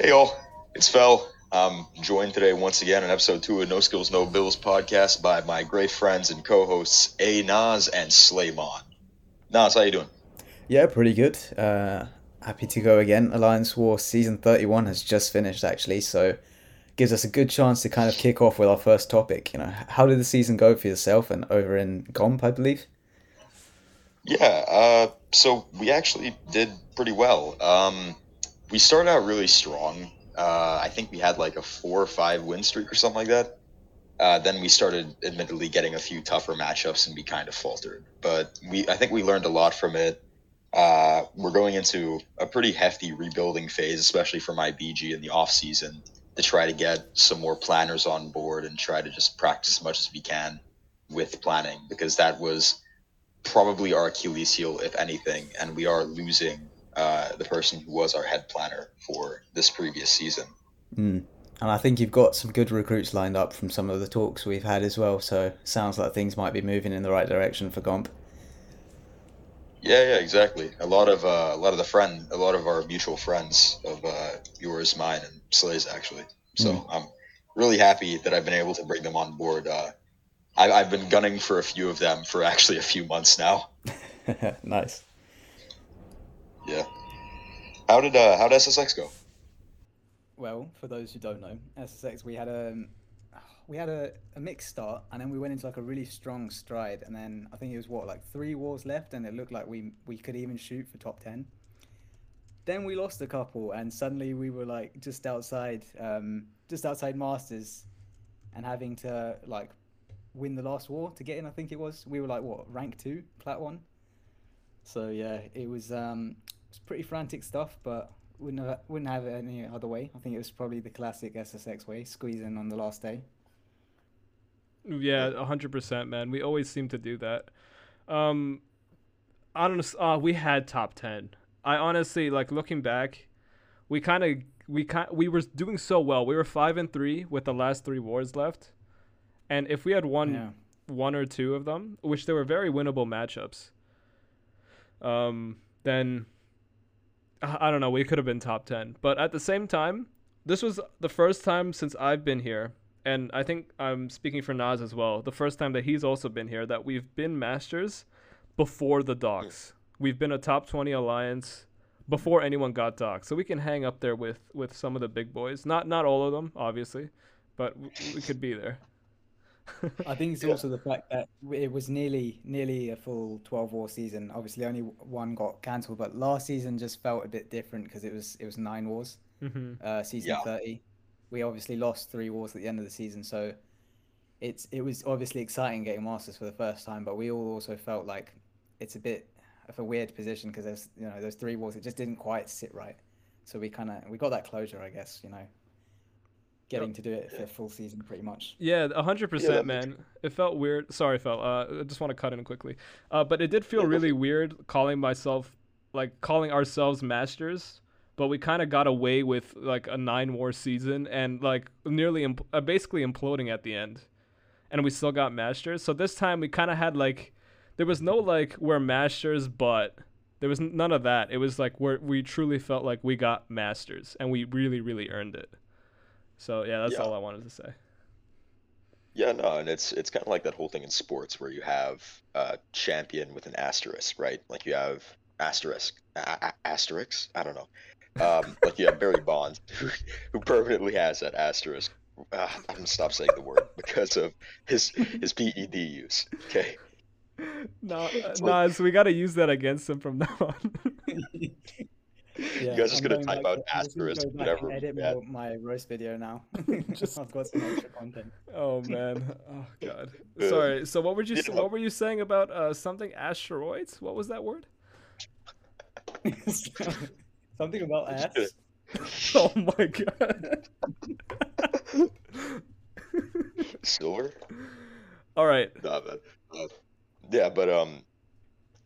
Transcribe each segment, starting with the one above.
Hey all, it's Fel. I'm joined today once again on episode two of No Skills No Bills podcast by my great friends and co-hosts A Nas and Slaymon. Nas, how you doing? Yeah, pretty good. Uh, happy to go again. Alliance War season 31 has just finished actually, so gives us a good chance to kind of kick off with our first topic. You know, how did the season go for yourself and over in Gomp, I believe? Yeah, uh, so we actually did pretty well. Um, we started out really strong. Uh, I think we had like a four or five win streak or something like that. Uh, then we started admittedly getting a few tougher matchups and we kind of faltered. But we, I think we learned a lot from it. Uh, we're going into a pretty hefty rebuilding phase, especially for my BG in the off season, to try to get some more planners on board and try to just practice as much as we can with planning because that was probably our Achilles heel, if anything, and we are losing uh, the person who was our head planner for this previous season. Mm. And I think you've got some good recruits lined up from some of the talks we've had as well. So sounds like things might be moving in the right direction for Gomp. Yeah, yeah, exactly. A lot of uh, a lot of the friend, a lot of our mutual friends of uh, yours, mine, and Slay's actually. So mm. I'm really happy that I've been able to bring them on board. Uh, I, I've been gunning for a few of them for actually a few months now. nice. Yeah. How did uh, how did SSX go? Well, for those who don't know, SSX we had a we had a, a mixed start, and then we went into like a really strong stride, and then I think it was what like three wars left, and it looked like we we could even shoot for top ten. Then we lost a couple, and suddenly we were like just outside, um, just outside Masters, and having to like win the last war to get in. I think it was we were like what rank two, plat one. So yeah, it was um, it's pretty frantic stuff, but wouldn't have, wouldn't have it any other way. I think it was probably the classic SSX way, squeezing on the last day. Yeah, hundred percent, man. We always seem to do that. Um, honestly, uh, we had top ten. I honestly like looking back. We kind of we kind we were doing so well. We were five and three with the last three wars left, and if we had won yeah. one or two of them, which they were very winnable matchups, um, then I don't know, we could have been top 10. But at the same time, this was the first time since I've been here, and I think I'm speaking for Nas as well, the first time that he's also been here, that we've been Masters before the Docs. Hmm. We've been a top 20 alliance before anyone got Docs. So we can hang up there with, with some of the big boys. Not not all of them, obviously, but we could be there. I think it's yeah. also the fact that it was nearly nearly a full 12 war season. Obviously, only one got cancelled, but last season just felt a bit different because it was it was nine wars. Mm-hmm. Uh, season yeah. 30, we obviously lost three wars at the end of the season, so it's it was obviously exciting getting Masters for the first time. But we all also felt like it's a bit of a weird position because there's you know those three wars it just didn't quite sit right. So we kind of we got that closure, I guess. You know, getting to do it for a full season pretty much. Yeah, hundred yeah, percent, man. It felt weird. Sorry, Fel. Uh, I just want to cut in quickly. Uh, but it did feel really weird calling myself like calling ourselves masters. But we kind of got away with like a nine war season and like nearly imp- uh, basically imploding at the end, and we still got masters. So this time we kind of had like there was no like we're masters, but there was none of that. It was like we we truly felt like we got masters and we really really earned it. So yeah, that's yeah. all I wanted to say. Yeah, no, and it's it's kind of like that whole thing in sports where you have a champion with an asterisk, right? Like you have asterisk, a- asterisk. I don't know. Um, like you have Barry Bonds, who, who permanently has that asterisk. Uh, I'm gonna stop saying the word because of his his PED use. Okay. No, uh, no, so we got to use that against him from now on. Yeah, you guys are just gonna type out asterisk whatever. Edit my, my roast video now. just I've got some extra content. Oh man, oh god. Sorry. So what were you yeah. what were you saying about uh, something asteroids? What was that word? something about ass. oh my god. Silver. All right. Nah, uh, yeah, but um,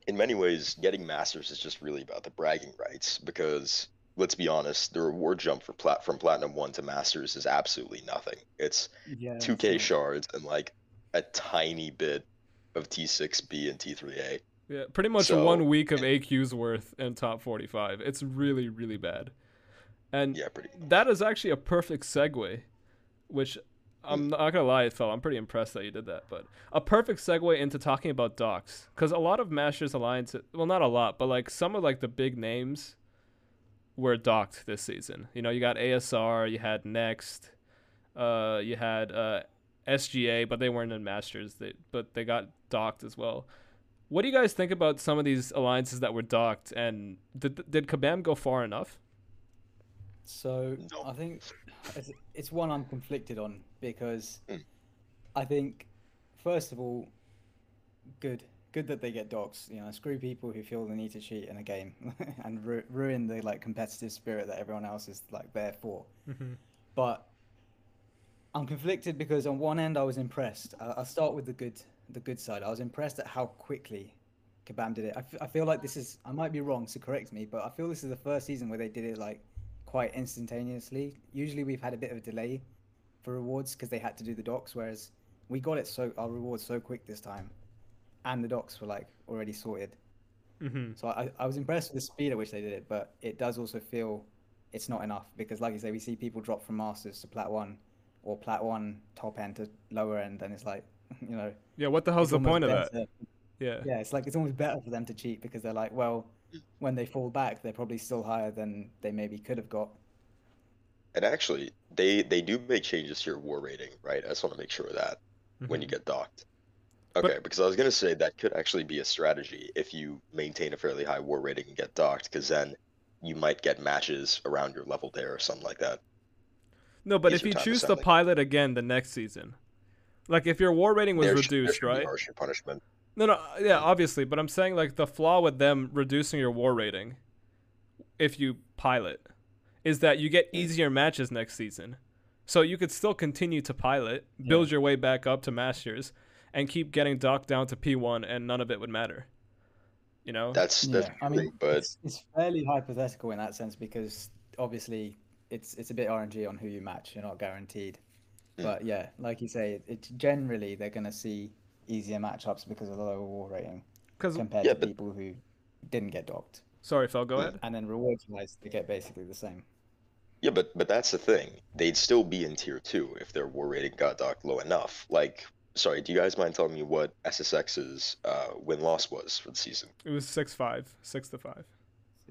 in many ways, getting masters is just really about the bragging rights because let's be honest, the reward jump for plat- from platinum one to masters is absolutely nothing. It's yeah, 2k shards and like a tiny bit of T6B and T3A. Yeah, pretty much so, one week of AQ's worth in top 45. It's really, really bad. And Yeah, pretty. that is actually a perfect segue, which I'm not gonna lie, Phil. I'm pretty impressed that you did that. But a perfect segue into talking about docs, because a lot of Masters Alliance, well, not a lot, but like some of like the big names were docked this season. You know, you got ASR, you had Next, uh, you had uh, SGA, but they weren't in Masters. They but they got docked as well. What do you guys think about some of these alliances that were docked? And did did Kabam go far enough? So No. I think it's, it's one I'm conflicted on because Mm. I think first of all, good, good that they get docs. You know, screw people who feel the need to cheat in a game and ru- ruin the like competitive spirit that everyone else is like there for. Mm-hmm. But I'm conflicted because on one end I was impressed. I- I'll start with the good, the good side. I was impressed at how quickly Kabam did it. I, f- I feel like this is, I might be wrong, so correct me, but I feel this is the first season where they did it like quite instantaneously. Usually we've had a bit of a delay for rewards because they had to do the docs, whereas we got it so our rewards so quick this time, and the docs were like already sorted. Mm-hmm. So I, I was impressed with the speed at which they did it, but it does also feel it's not enough because, like you say, we see people drop from masters to plat one, or plat one top end to lower end, and it's like, you know, Yeah, what the hell's the point of that? better- Yeah. Yeah, it's like it's almost better for them to cheat because they're like, well, when they fall back, they're probably still higher than they maybe could have got. And actually, they they do make changes to your war rating, right? I just want to make sure of that when you Mhm. get docked. But- Okay, because I was gonna say that could actually be a strategy if you maintain a fairly high war rating and get docked, because then you might get matches around your level there or something like that. No, but These if you choose to pilot again the next season, like if your war rating was There reduced, should be right? Harsher punishment. No, no, yeah, obviously, but I'm saying like the flaw with them reducing your war rating, if you pilot, is that you get easier matches next season. So you could still continue to pilot, build your way back up to masters, and keep getting docked down to P1, and none of it would matter. You know? That's that's yeah, I mean, but it's, it's fairly hypothetical in that sense because obviously it's it's a bit RNG on who you match. You're not guaranteed. Mm. But yeah, like you say, it's generally they're going to see easier matchups because of the lower war rating compared Yeah, to but- people who didn't get docked. sorry, Phil, go ahead. And then rewards wise, they get basically the same. yeah, but but that's the thing. They'd still be in tier two if their war rating got docked low enough. Like, sorry, do you guys mind telling me what SSX's uh, win loss was for the season? It was six five, six to five.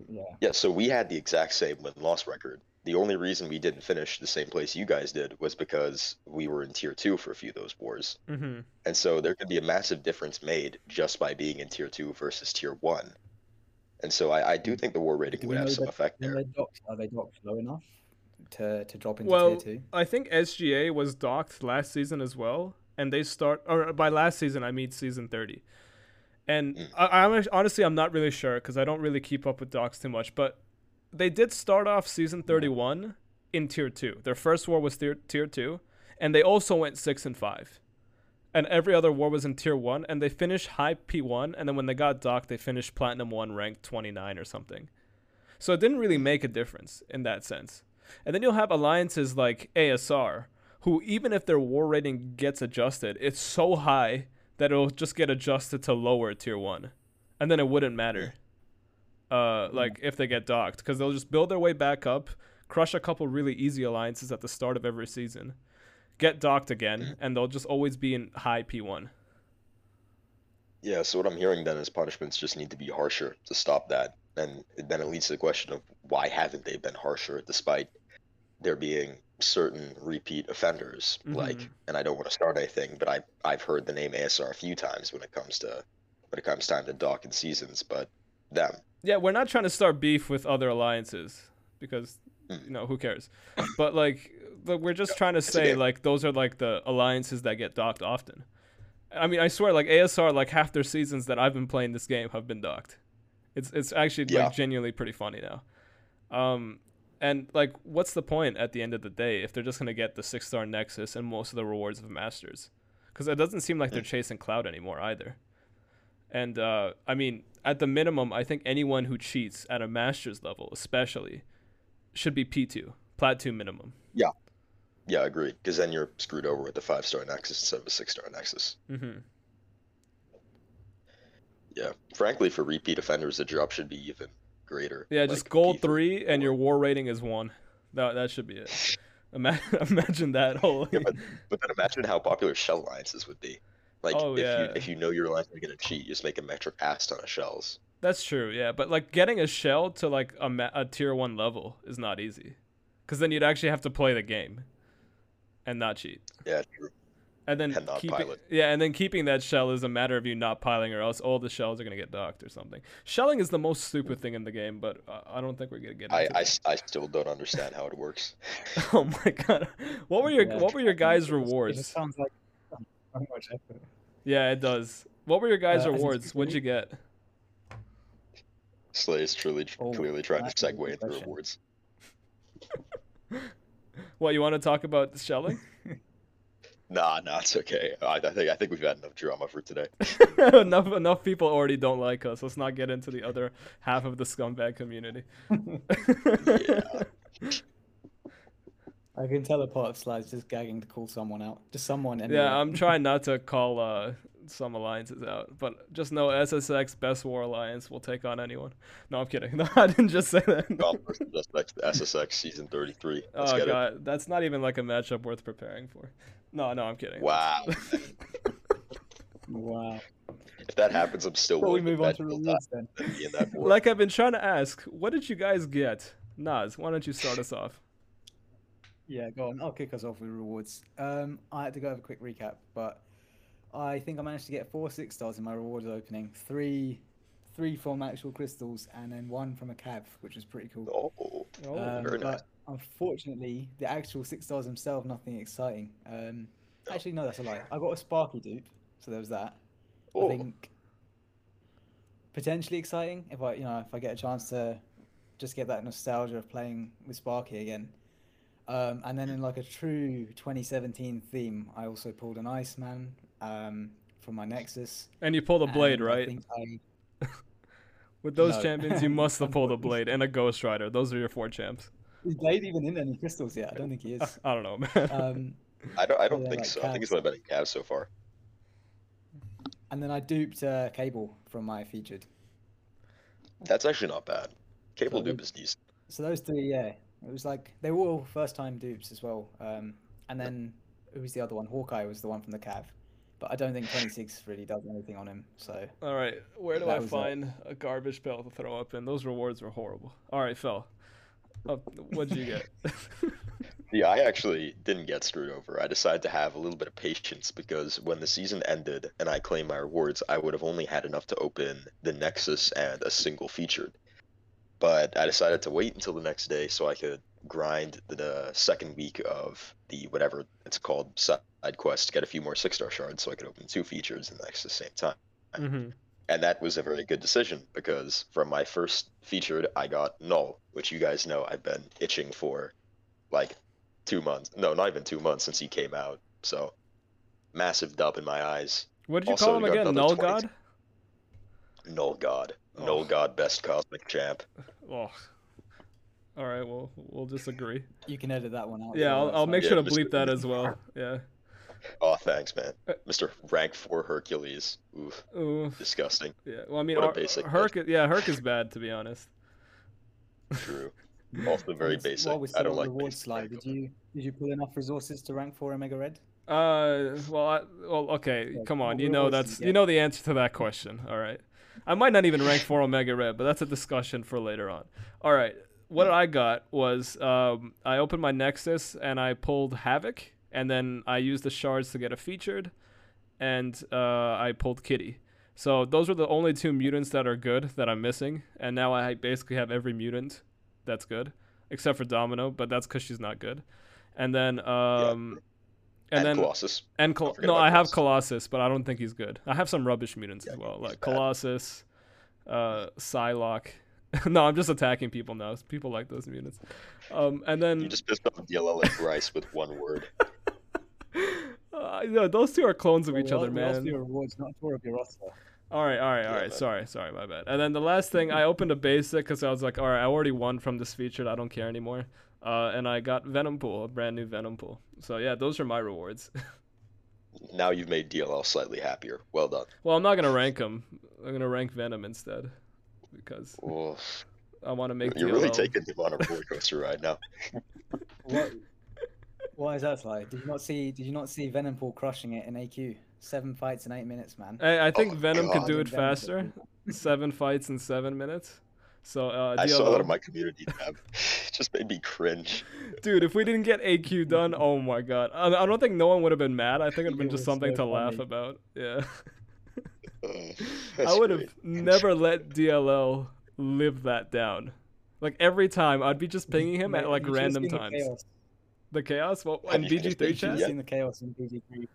Yeah. Yeah, so we had the exact same win loss record. The only reason we didn't finish the same place you guys did was because we were in tier two for a few of those wars. Mm-hmm. And so there could be a massive difference made just by being in tier two versus tier one. And so I, I do think the war rating Do would have some that- effect there. they docked, are they docked low enough to, to drop into Well, tier two? I think SGA was docked last season as well, and they start or by last season I mean season thirty. And Mm. I, I'm honestly I'm not really sure because I don't really keep up with docks too much, but they did start off season thirty one in tier two. Their first war was tier tier two, and they also went six and five. And every other war was in tier one, and they finished high P one, and then when they got docked, they finished platinum one, ranked twenty nine or something. So it didn't really make a difference in that sense. And then you'll have alliances like ASR, who even if their war rating gets adjusted, it's so high that it'll just get adjusted to lower tier one, and then it wouldn't matter. Uh, like if they get docked, because they'll just build their way back up, crush a couple really easy alliances at the start of every season, get docked again, and they'll just always be in high P one. Yeah, so what I'm hearing then is punishments just need to be harsher to stop that. And then it leads to the question of why haven't they been harsher despite there being certain repeat offenders like Mhm. and I don't want to start anything, but I I've heard the name ASR a few times when it comes to when it comes time to dock in seasons, but them. Yeah, we're not trying to start beef with other alliances because Mm. you know who cares. But like, but we're just trying to say like those are like the alliances that get docked often. I mean, I swear, like ASR, like half their seasons that I've been playing this game have been docked. It's it's actually Yeah. like genuinely pretty funny now. Um, and like, what's the point at the end of the day if they're just gonna get the six star Nexus and most of the rewards of Masters? Because it doesn't seem like they're chasing Cloud anymore either. And uh, I mean, at the minimum, I think anyone who cheats at a Masters level, especially, should be P two, Plat two minimum. Yeah, Yeah, I agree. Because then you're screwed over with the five star Nexus instead of a six star Nexus. Mm-hmm. Yeah. Frankly, for repeat offenders, the drop should be even greater. Yeah, just Like, gold P3, three and your war rating is one. That that should be it. Ima- Imagine that whole. Yeah, but, but then imagine how popular shell alliances would be. Like Oh, if yeah. you if you know your alliance is gonna cheat, you just make a metric ass ton of shells. That's true, yeah. But like getting a shell to like a, ma- a tier one level is not easy, because then you'd actually have to play the game, and not cheat. Yeah, true. And then And not keeping, pilot. yeah, and then keeping that shell is a matter of you not piling, or else all the shells are gonna get docked or something. Shelling is the most stupid thing in the game, but uh, I don't think we're gonna get into I, I, that. still don't understand how it works. Oh my god, what were your Yeah. what were your guys' rewards? It just sounds like so much effort. Yeah, it does. What were your guys' Uh, rewards? What'd you get? Slay is truly Oh, clearly trying to segue good into question. rewards. What you want to talk about shelling? Nah, nah, it's okay. I, I think I think we've had enough drama for today. enough enough people already don't like us. Let's not get into the other half of the scumbag community. Yeah. I can tell apart slides just gagging to call someone out. Just someone. Anyway. Yeah, I'm trying not to call uh, some alliances out, but just know SSX Best War Alliance will take on anyone. No, I'm kidding. No, I didn't just say that. Gomp versus SSX, SSX season 33. Let's oh get god, that's not even like a matchup worth preparing for. No, no, I'm kidding. Wow. Wow. if that happens, I'm still Well, we move on to you'll then. die than be in that war. like I've been trying to ask, what did you guys get? Nas, why don't you start us off? Yeah, go on. I'll kick us off with rewards. Um, I had to go over a quick recap, but I think I managed to get four six stars in my rewards opening. Three, three from actual crystals, and then one from a cav, which was pretty cool. Oh, Oh, Um, very nice. unfortunately, the actual six stars themselves, nothing exciting. Um, Oh. actually, no, that's a lie. I got a Sparky dupe, so there was that. Oh. I think potentially exciting if I, you know, if I get a chance to just get that nostalgia of playing with Sparky again. Um, and then in like a true 2017 theme, I also pulled an Iceman um, from my Nexus. and you pull the blade, and I right? I- With those No. champions, you must have pulled a blade and a Ghost Rider. Those are your four champs. Is Blade even in any crystals yet? I don't think he is. I don't know, man. Um, I don't. I don't think like so. I think it's Cavs. only been in Cavs so far. and then I duped uh, Cable from my featured. That's actually not bad. Cable So- dupe is decent. So those three, yeah, it was like they were all first time dupes as well. Um, and then who was the other one? Hawkeye was the one from the Cav, but I don't think 26 really does anything on him. So All right, where do I was it. find a garbage pail to throw up in? Those rewards were horrible. All right, Phil. Oh, what'd you get? Yeah, I actually didn't get screwed over. I decided to have a little bit of patience because when the season ended and I claimed my rewards, I would have only had enough to open the Nexus and a single featured. But I decided to wait until the next day so I could grind the second week of the whatever it's called side quest to get a few more six star shards so I could open two features in the next the same time. hmm And that was a very good decision because from my first featured, I got Null, which you guys know I've been itching for like two months. No, not even two months since he came out. So massive dub in my eyes. What did you Also, call him again? Null 20. God? Null God. Null Oh. God, best cosmic champ. Oh. All right, well, we'll disagree. you can edit that one out. Yeah, I'll, I'll make Yeah, sure to Mr. bleep that as well. Yeah. Oh, thanks, man. Uh, Mr. Rank 4 Hercules. Oof, Ooh. disgusting. Yeah. Well, I mean, What a basic Herc. Yeah, Herc is bad to be honest. True. Also very basic. While we're I don't on like rewards basic slide, did you did you pull enough resources to rank for Omega Red? Uh, well, I, well, okay. Yeah, Come on, what you know that's you you know the answer to that question. All right. I might not even rank for Omega Red, but that's a discussion for later on. All right. What I got was um, I opened my Nexus and I pulled Havoc, and then I used the shards to get a featured, and uh, I pulled Kitty. So those were the only two mutants that are good that I'm missing, and now I basically have every mutant that's good, except for Domino, but that's because she's not good. And then um, And, and then Colossus. and Col- no, about I have Colossus. Colossus, but I don't think he's good. I have some rubbish mutants Yeah, as well, like bad. Colossus, uh, Psylocke. no, I'm just attacking people now. People like those mutants. Um, and then You just pissed off DLL and Bryce with one word. uh, yeah, those two are clones of Well, each we other, asked- we asked for man. your rewards, not for your roster. All right, all right, all Yeah, right. man. Sorry, sorry, my bad. And then the last thing, I opened a basic because I was like, all right, I already won from this featured. I don't care anymore. Uh, and I got Venom Pool, a brand new Venom Pool. So yeah, those are my rewards. Now you've made DLL slightly happier. Well done. well, I'm not gonna rank them. I'm gonna rank Venom instead because Oh, I want to make you're really taking him on a roller coaster ride now. What? Why is that like? Did you not see? Did you not see Venom Pool crushing it in AQ? Seven fights in eight minutes, man. I, I think Oh, Venom could do it Venom faster. Seven fights in seven minutes. So uh, I saw that DLO on my community tab. It just made me cringe. Dude, if we didn't get AQ done, oh my god. I, I don't think no one would have been mad. I think it'd have been It just something so to laugh about. Yeah. Uh, I would have never let DLL live that down. Like every time, I'd be just pinging him at like random seen the times. chaos. The chaos? What Have in BG3 AQ You should have chat? seen the chaos in BG3.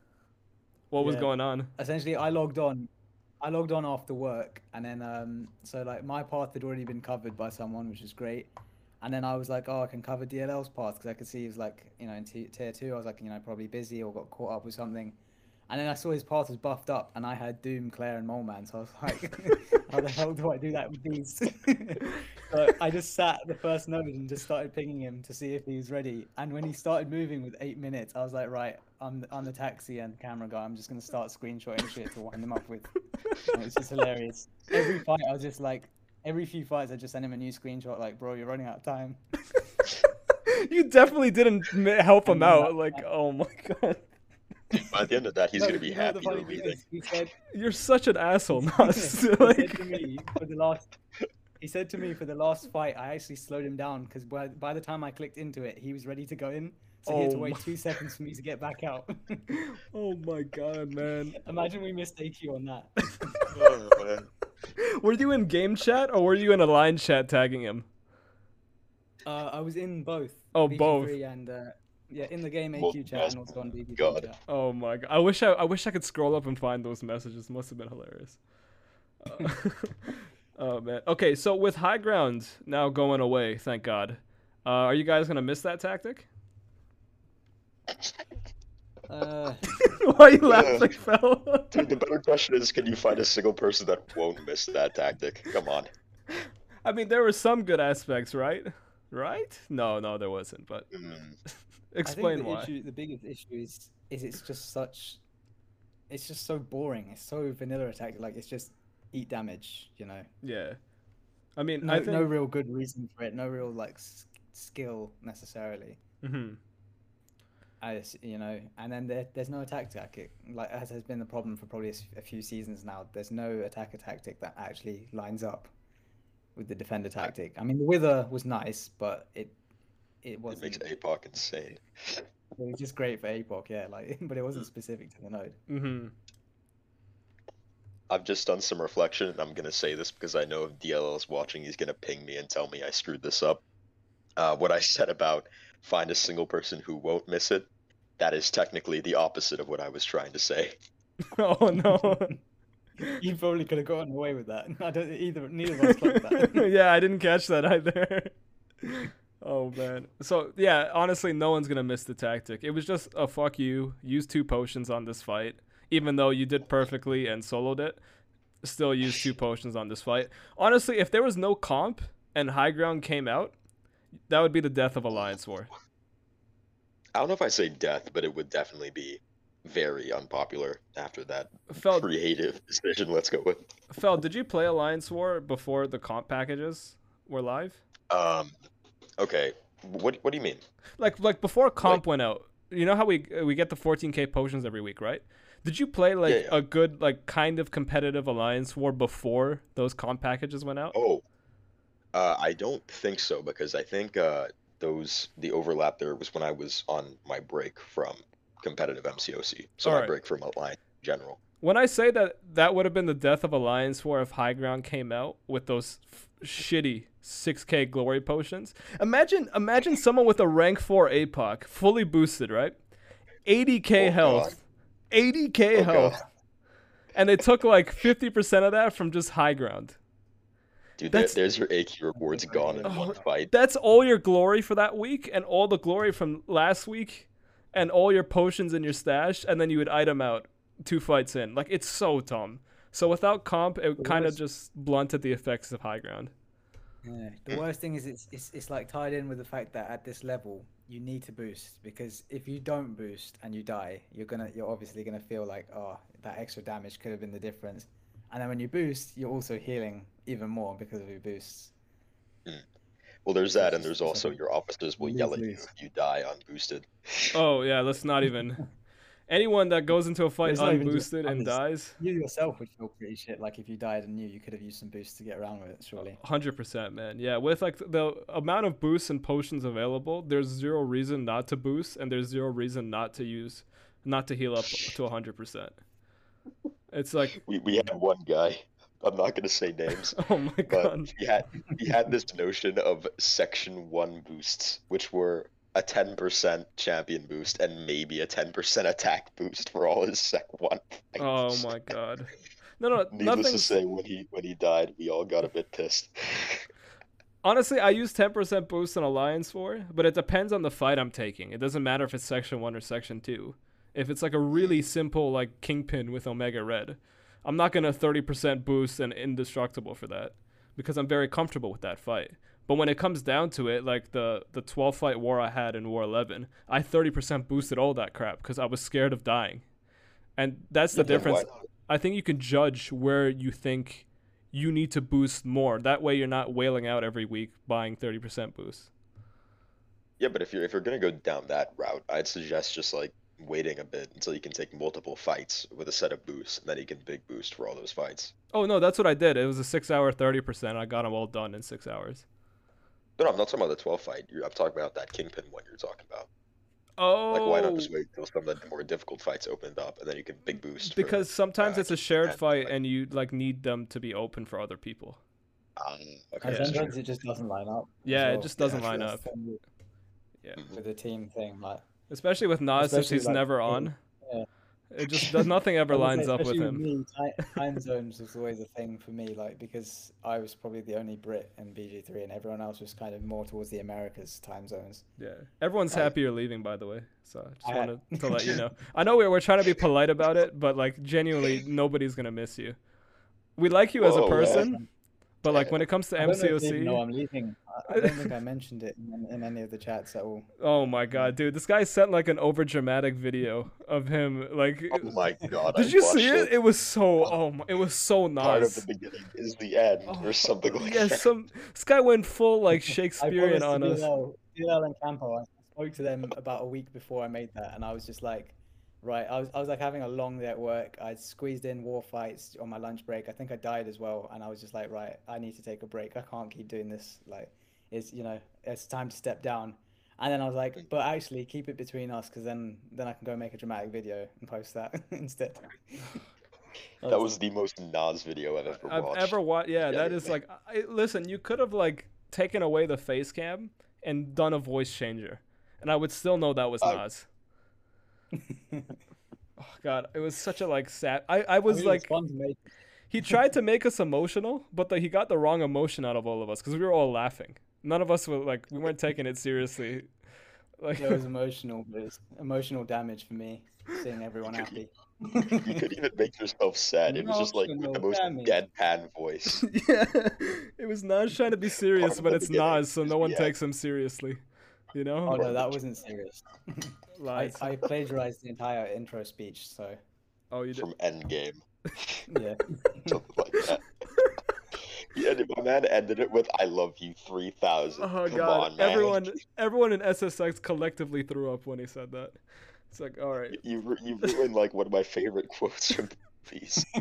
What was going on? essentially I logged on I logged on after work and then um so like my path had already been covered by someone which was great. And then I was like oh I can cover DLL's path because I could see he was like you know in t- tier 2 I was like you know probably busy or got caught up with something. And then I saw his path was buffed up and I had Doom, Claire and Moleman so I was like how the hell do I do that with these? So I just sat at the first node and just started pinging him to see if he was ready. And when he started moving with 8 minutes I was like right I'm, I'm the taxi and camera guy I'm just going to start screenshotting shit to wind them up with and it's just hilarious. Every fight, I was just like, every few fights, I just send him a new screenshot, like, bro, you're running out of time. you definitely didn't help him out. Like, oh my god. By the end of that, he's No, gonna be you know happy funny you're leaving. He said, You're such an asshole, he Nas. said like, to me for the last. He said to me for the last fight, I actually slowed him down because by, by the time I clicked into it, he was ready to go in. So he had to Oh wait two seconds for me to get back out. oh my god, man. Imagine we missed AQ on that. Oh, man. Were you in game chat or were you in a line chat tagging him? Uh, I was in both. Oh, BG3 both. And uh, yeah, in the game Well, AQ chat and also on BG3 God. chat. Oh my god. I wish I I wish I could scroll up and find those messages. Must have been hilarious. Uh, oh man. Okay, so with high ground now going away, thank God. Uh, are you guys gonna miss that tactic? Uh, Why are you laughing, Phil? Dude, the better question is, can you find a single person that won't miss that tactic? Come on. I mean, there were some good aspects, right? Right? No, no, there wasn't. But Mm. explain I think the why. Issue, the biggest issue is is it's just such, it's just so boring. It's so vanilla attack. Like it's just eat damage. You know, Yeah. I mean, no, I think. no real good reason for it. No real like s- skill necessarily. Mhm. As you know, and then there, there's no attack tactic. Like as has been the problem for probably a, few seasons now. There's no attacker tactic that actually lines up with the defender tactic. I mean, the wither was nice, but it it It wasn't. makes APOC insane. It was just great for APOC, yeah. Like, but it wasn't specific to the node. Mm-hmm. I've just done some reflection, and I'm gonna say this because I know if DLL is watching, he's gonna ping me and tell me I screwed this up. Uh, what I said about find a single person who won't miss it, that is technically the opposite of what I was trying to say. Oh no. You probably could have gotten away with that. I don't either. Neither of us clocked that. yeah, I didn't catch that either. oh man. So yeah, honestly, no one's gonna miss the tactic. It was just a fuck you. Use two potions on this fight, even though you did perfectly and soloed it. Still use two potions on this fight. Honestly, if there was no comp and high ground came out, that would be the death of Alliance War. I don't know if I say death, but it would definitely be very unpopular after that Fel, creative decision. Let's go with. Fel, did you play Alliance War before the comp packages were live? Um, okay. What What do you mean? like like before comp went out you know how we we get the 14k potions every week right did you play like Yeah, yeah. a good like kind of competitive alliance war before those comp packages went out Oh, uh, I don't think so because I think uh, those the overlap there was when I was on my break from competitive MCOC, so my Alright. break from Outline in general. when i say that that would have been the death of alliance war if high ground came out with those f- shitty 6k glory potions imagine imagine someone with a rank 4 apoc fully boosted right 80k Oh, health 80k Oh, health God. and they took like 50% of that from just high ground Dude, there, That's- there's your AQ rewards gone in Oh, one fight. That's all your glory for that week, and all the glory from last week, and all your potions in your stash, and then you would item out two fights in. Like it's so dumb. So without comp, it kind of just blunted the effects of high ground. Yeah. The worst thing is it's, it's it's like tied in with the fact that at this level you need to boost because if you don't boost and you die, you're gonna you're obviously gonna feel like oh that extra damage could have been the difference, and then when you boost, you're also healing even more because of your boosts. Hmm. Well, there's that, and there's also your officers will yell at you if you die unboosted. Oh yeah, let's not even. Anyone that goes into a fight It's not just unboosted and dies, You yourself would feel pretty shit. Like if you died and knew you could have used some boosts to get around with it, surely. hundred percent, man. Yeah, with like the amount of boosts and potions available, there's zero reason not to boost, and there's zero reason not to use, not to heal up to hundred percent. It's like, We we had one guy. I'm not gonna say names, oh my god. he had he had this notion of section one boosts, which were a 10% champion boost and maybe a 10% attack boost for all his sec one. Oh my god. No, no, Needless to say, when he when he died, we all got a bit pissed. Honestly, I use 10% boost in Alliance War, but it depends on the fight I'm taking. It doesn't matter if it's Section 1 or Section 2. If it's like a really simple, like, Kingpin with Omega Red, I'm not going to 30% boost and indestructible for that because I'm very comfortable with that fight. But when it comes down to it, like the, the 12 fight war I had in War 11, I 30% boosted all that crap because I was scared of dying. And that's the Yeah, difference. I think you can judge where you think you need to boost more. That way, you're not whaling out every week buying 30% boost. Yeah, but if you're if you're gonna go down that route, I'd suggest just like waiting a bit until you can take multiple fights with a set of boosts, and then you can big boost for all those fights. Oh no, that's what I did. It was a six hour 30%. I got them all done in six hours. No, no, I'm not talking about the 12 fight. You're, I'm talking about that kingpin one you're talking about. Oh, Like, why not just wait till some of the more difficult fights opened up, and then you can big boost? for- because sometimes uh, it's a shared and, fight like- and you like need them to be open for other people. Ah, okay, And that's true. sometimes it just doesn't line up. as Yeah, it just doesn't Yeah, line up. with- Yeah. With the team thing, like Especially with Nas since he's like, never on. yeah. It just does nothing ever I would say lines up with him. Me, time zones was always a thing for me, like because I was probably the only Brit in BG3, and everyone else was kind of more towards the Americas time zones. Yeah, everyone's I- happy you're leaving, by the way. So I just I- wanted to let you know. I know we're, we're trying to be polite about it, but like genuinely, nobody's gonna miss you. We like you as a person. man. Person, but like when it comes to I don't know if they even know MCOC, I'm leaving. I, I don't think I mentioned it in, in any of the chats at all. oh my god, dude, this guy sent like an over dramatic video of him. Like, Oh my god! did I you see it? It was so oh, oh my, it was so nice. Part of nice. the beginning is the end, oh, or something like yeah, that. some this guy went full like I Shakespearean promised on us. DLL, DLL and Campo. I spoke to them about a week before I made that, and I was just like, right. I was, I was like having a long day at work. I'd squeezed in war fights on my lunch break. I think I died as well, and I was just like, right. I need to take a break. I can't keep doing this. Like, it's you know, it's time to step down. And then I was like, but actually, keep it between us, because then then I can go make a dramatic video and post that instead. That was the most Nas video I've ever watched. I've watched. ever watched. Yeah, that is Genuinely. like. I, listen, you could have like taken away the face cam and done a voice changer, and I would still know that was I- Nas. Oh God, it was such a like sad. I I was I mean, like, it's fun to make. he tried to make us emotional, but the, he got the wrong emotion out of all of us because we were all laughing. None of us were like, we weren't taking it seriously. Like, It was emotional, but it's emotional damage for me seeing everyone happy. You could even make yourself sad. It was just like with the most damage. deadpan voice. yeah, it was Nas trying to be serious, but it's beginning Nas, so no one the takes him seriously. You know, Oh no, that wasn't serious. I, I plagiarized the entire intro speech, so oh, you did. from Endgame, yeah. something like that. Yeah, my man ended it with "I love you 3000." Oh Come god, on, man. everyone, everyone in SSX collectively threw up when he said that. It's like, all right, You you ruined like one of my favorite quotes from movies.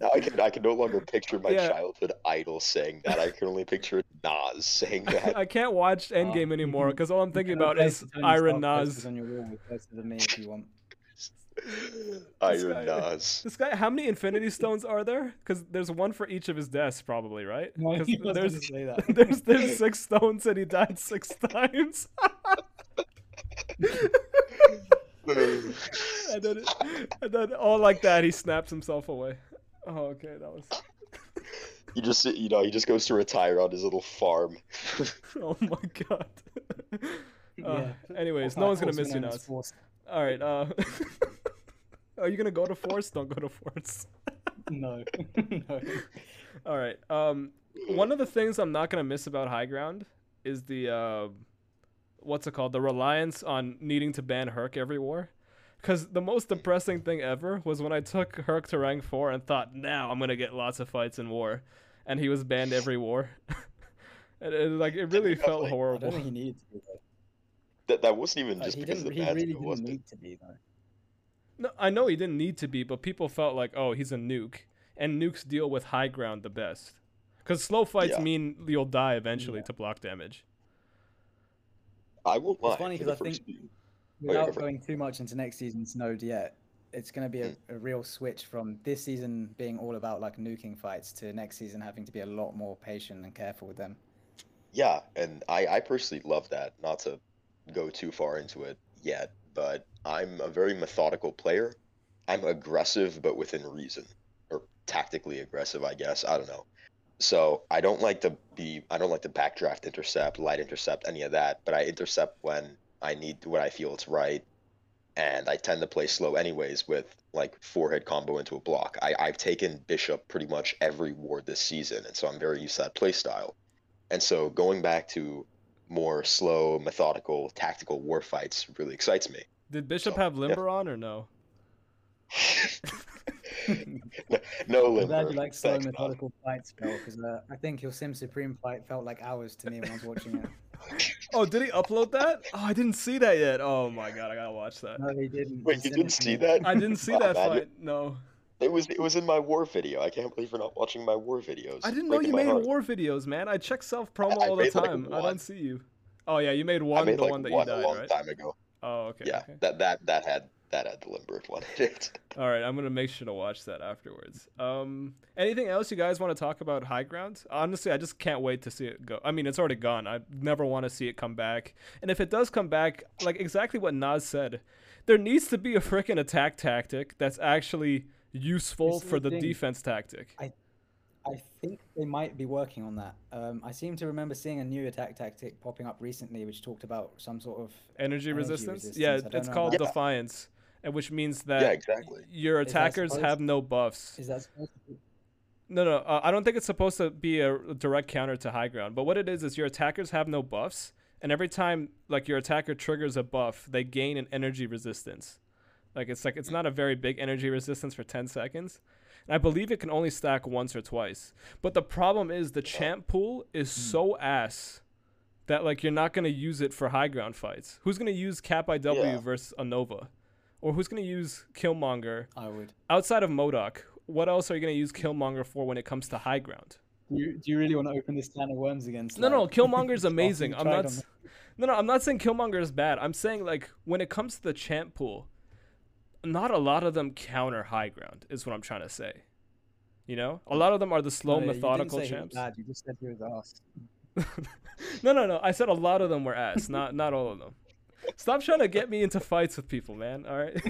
Now I can I can no longer picture my Yeah. childhood idol saying that. I can only picture Nas saying that. I can't watch oh, Endgame you anymore because all I'm thinking about is Iron Stark posters Nas. on your wall with posters of me if you want. Iron guy- Nas. This guy, how many Infinity Stones are there? Because there's one for each of his deaths, probably, right? No, 'Cause he there's say that. there's there's six stones and he died six times. and then and then all like that, he snaps himself away. Oh, okay, that was. He just you know he just goes to retire on his little farm. Oh my god. Uh, Yeah. Anyways, no one's gonna miss you now. as Force. All right. Uh, are you gonna go to Force? Don't go to Force. No, no. All right. Um, one of the things I'm not gonna miss about High Ground is the uh, what's it called? The reliance on needing to ban Herc every war. Because the most depressing thing ever was when I took Herc to rank four and thought, now I'm gonna get lots of fights in war, and he was banned every war. And it, like it really felt like, I I horrible. don't think he needed to be though. That that wasn't even Like, just he because of didn't. the He really didn't wasn't it? need to be though. No, I know he didn't need to be, but people felt like, oh, he's a nuke, and nukes deal with high ground the best. Because slow fights Yeah. mean you'll die eventually Yeah. to block damage. I won't lie. It's funny because I think- yeah, Without for it. going too much into next season's node yet, it's going to be a, hmm. a real switch from this season being all about like nuking fights to next season having to be a lot more patient and careful with them. Yeah, and I, I personally love that. Not to go too far into it yet, but I'm a very methodical player. I'm aggressive, but within reason, or tactically aggressive, I guess. I don't know. So I don't like to be. I don't like to backdraft, intercept, light intercept, any of that. But I intercept when I need, when I feel it's right, and I tend to play slow anyways with like four-hit combo into a block. I, I've taken bishop pretty much every ward this season, and so I'm very used to that play style. And so going back to more slow, methodical, tactical war fights really excites me. Did Bishop So, have yeah. limber on or no? no, no I'm glad you like slow Thanks, Tom. methodical fights, Phil, because uh, I think your Sym Supreme fight felt like hours to me when I was watching it. Oh, did he upload that? Oh, I didn't see that yet. Oh my god, I gotta watch that. No, he didn't. Wait, He you sent didn't see me. that? I didn't see Oh, that man, fight. No, It was it was in my war video. I can't believe you're not watching my war videos. I didn't know you made heart. war videos, man. I check self promo all the made, like, time. I one. don't see you. Oh yeah, you made I one, made the like one that one you a long right? time ago. Oh okay. yeah, okay. that that that had that had the limber one in. All right, I'm gonna make sure to watch that afterwards. Um, anything else you guys want to talk about High Ground? Honestly, I just can't wait to see it go. I mean, it's already gone. I never want to see it come back. And if it does come back, like exactly what Nas said, there needs to be a freaking attack tactic that's actually useful for the the defense tactic. I think they might be working on that. Um, I seem to remember seeing a new attack tactic popping up recently, which talked about some sort of. Energy, Energy resistance? resistance, Yeah, it's know called about that. Defiance, and which means that yeah, exactly. your Is that attackers have no buffs. Is that supposed to be? No, no, uh, I don't think it's supposed to be a direct counter to high ground. But what it is is your attackers have no buffs, and every time like your attacker triggers a buff, they gain an energy resistance. Like it's like it's not a very big energy resistance for 10 seconds. And I believe it can only stack once or twice. But the problem is the champ pool is so ass that like you're not gonna use it for high ground fights. Who's gonna use Cap IW Yeah. versus a Nova? Or who's gonna use Killmonger I would. outside of MODOK? What else are you gonna use Killmonger for when it comes to high ground? Do you, do you really want to open this can of worms again? No, no, Slide? Killmonger's amazing. I'm not. on No, no, I'm not saying Killmonger is bad. I'm saying like when it comes to the champ pool, not a lot of them counter high ground. Is what I'm trying to say. You know, a lot of them are the slow, oh, No, methodical you didn't say he was champs. bad, you just said he was ass. no, no, no. I said a lot of them were ass, not not all of them. Stop trying to get me into fights with people, man. All right.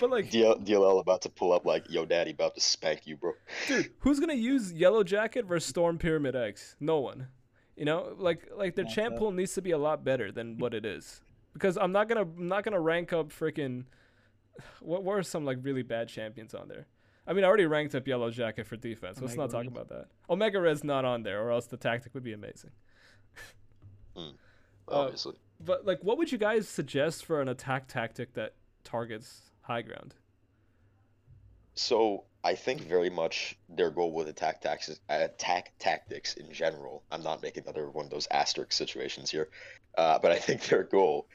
but like, DL, DLL about to pull up like, yo, daddy about to spank you, bro. dude, who's gonna use Yellow Jacket versus Storm Pyramid X? No one. You know, like like their champ pool needs to be a lot better than what it is. Because I'm not gonna I'm not gonna rank up freaking. What what are some like really bad champions on there? I mean, I already ranked up Yellow Jacket for defense. Let's not talk Red. about that. Omega Red's not on there, or else the tactic would be amazing. Uh, Obviously. But like, what would you guys suggest for an attack tactic that targets high ground? So I think very much their goal with attack taxes, attack tactics in general. I'm not making another one of those asterisk situations here, uh, but I think their goal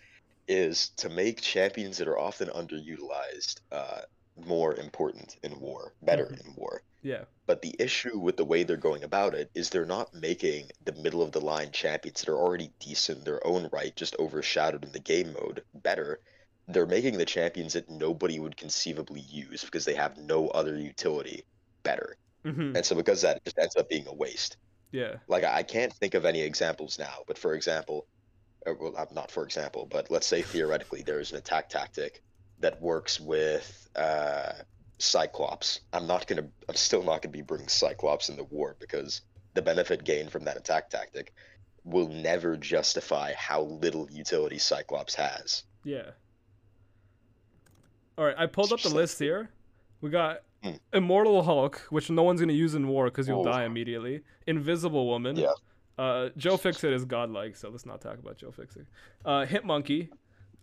is to make champions that are often underutilized uh, more important in war, better in war. Yeah, But the issue with the way they're going about it is they're not making the middle of the line champions that are already decent in their own right, just overshadowed in the game mode, better. They're making the champions that nobody would conceivably use because they have no other utility better. hmm And so because that, just ends up being a waste. yeah, Like I can't think of any examples now, but for example, uh, well, not for example, but let's say theoretically there is an attack tactic that works with uh, Cyclops. I'm not gonna, I'm still not gonna be bringing Cyclops in the war because the benefit gained from that attack tactic will never justify how little utility Cyclops has. yeah. All right, I pulled up the list here. We got Hmm. Immortal Hulk, which no one's gonna use in war because you'll Oh. die immediately. Invisible Woman. Yeah. Uh, Joe Fixit is godlike, so let's not talk about Joe Fixit. Uh, Hitmonkey,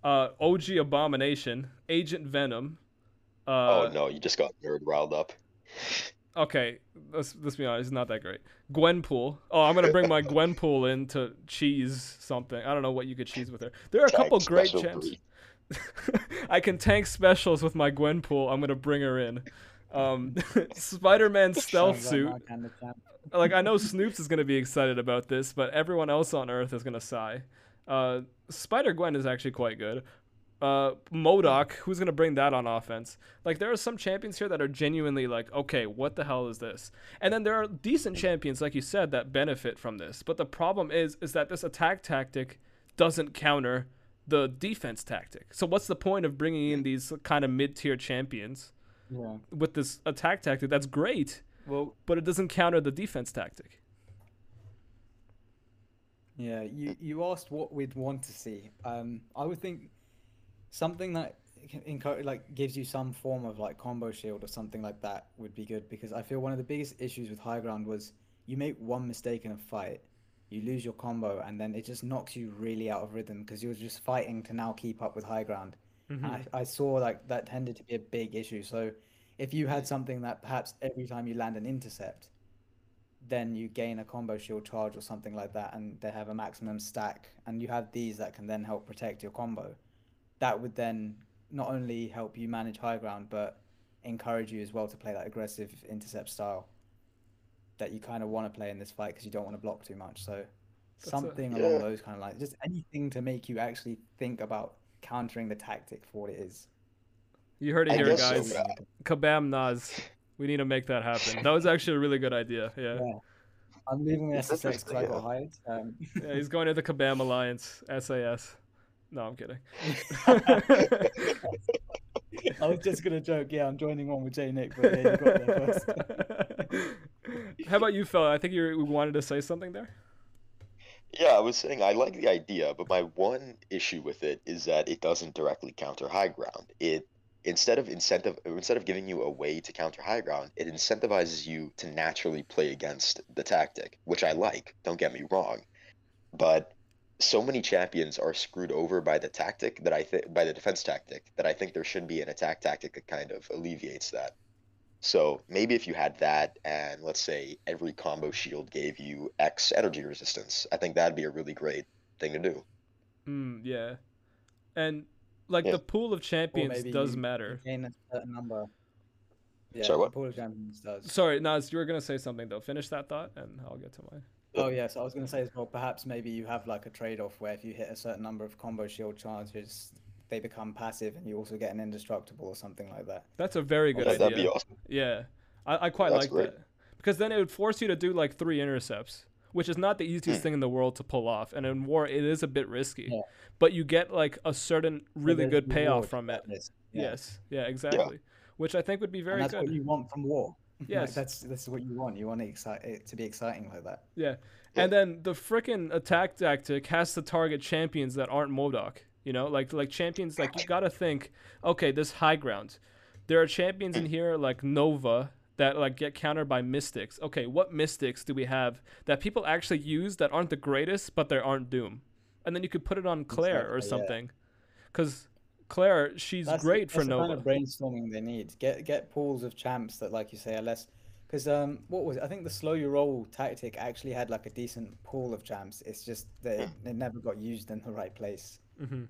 uh, OG Abomination, Agent Venom. Uh, oh no, you just got nerd riled up. okay, let's let's be honest, it's not that great. Gwenpool. Oh, I'm gonna bring my Gwenpool in to cheese something. I don't know what you could cheese with her. There are a Tank couple great champs. I can tank specials with my Gwenpool. I'm gonna bring her in. Um, Spider-Man stealth Sounds suit. my kind of champ. Like I know Snoops is gonna be excited about this, but everyone else on Earth is gonna sigh. Uh, Spider Gwen is actually quite good. Uh, MODOK, hmm. who's gonna bring that on offense? Like there are some champions here that are genuinely like, okay, what the hell is this? And then there are decent hmm. champions, like you said, that benefit from this. But the problem is, is that this attack tactic doesn't counter the defense tactic. So what's the point of bringing in hmm. these kind of mid-tier champions Yeah. with this attack tactic? That's great, Well, but it doesn't counter the defense tactic. Yeah, you, you asked what we'd want to see. Um, I would think something that can encourage, like gives you some form of like combo shield or something like that would be good because I feel one of the biggest issues with high ground was you make one mistake in a fight, you lose your combo, and then it just knocks you really out of rhythm because you're just fighting to now keep up with high ground. And I, I saw like that tended to be a big issue. So if you had something that perhaps every time you land an intercept, then you gain a combo shield charge or something like that, and they have a maximum stack, and you have these that can then help protect your combo. That would then not only help you manage high ground, but encourage you as well to play that aggressive intercept style that you kind of want to play in this fight because you don't want to block too much. So That's a- something Yeah. along those kind of lines, just anything to make you actually think about countering the tactic for what it is. You heard it I here, guess so, guys. Kabam Nas. We need to make that happen. That was actually a really good idea. Yeah. Yeah. I'm leaving the It's SSX because I interesting, got hired. Um, Yeah, he's going to the Kabam Alliance, SAS. No, I'm kidding. I was just gonna joke. Yeah, I'm joining one with J Nick, but yeah, you got there first. How about you, Phil? I think you wanted to say something there. Yeah, I was saying I like the idea, but my one issue with it is that it doesn't directly counter high ground. It instead of incentive instead of giving you a way to counter high ground, it incentivizes you to naturally play against the tactic, which I like, don't get me wrong. But so many champions are screwed over by the tactic that I think by the defense tactic that I think there should be an attack tactic that kind of alleviates that. So maybe if you had that, and let's say every combo shield gave you X energy resistance, I think that'd be a really great thing to do. Mm, yeah. And like Yeah. the pool of champions maybe does you- matter. You gain a certain number. Yeah, Sorry, what? the Pool of Champions does. Sorry, Nas, you were gonna say something though. Finish that thought, and I'll get to mine. Oh yeah, so I was gonna say as well. Perhaps maybe you have like a trade-off where if you hit a certain number of combo shield charges, they become passive, and you also get an indestructible or something like that. That's a very good That- idea. that'd be awesome. Yeah, I, I quite That's like great. that because then it would force you to do like three intercepts, which is not the easiest mm. thing in the world to pull off. And in war, it is a bit risky, Yeah. but you get like a certain really good payoff from it. Yeah. Yes, yeah, exactly. Which I think would be and very that's good. what you want from war. Like, Yes. that's that's what you want. You want it, excite, it to be exciting like that. Yeah. Yeah. And then the freaking attack tactic has to target champions that aren't MODOK. You know, like like champions like you gotta think, okay, this high ground. There are champions in here like Nova that like get countered by mystics. Okay, what mystics do we have that people actually use that aren't the greatest but they aren't Doom? And then you could put it on Claire or Exactly, yeah. something. Cause Claire, she's That's, great for that's the Nova. kind of brainstorming they need. Get get pools of champs that, like you say, are less. Because um, what was it? I think the slow you roll tactic actually had like a decent pool of champs. It's just that it, it never got used in the right place. hmm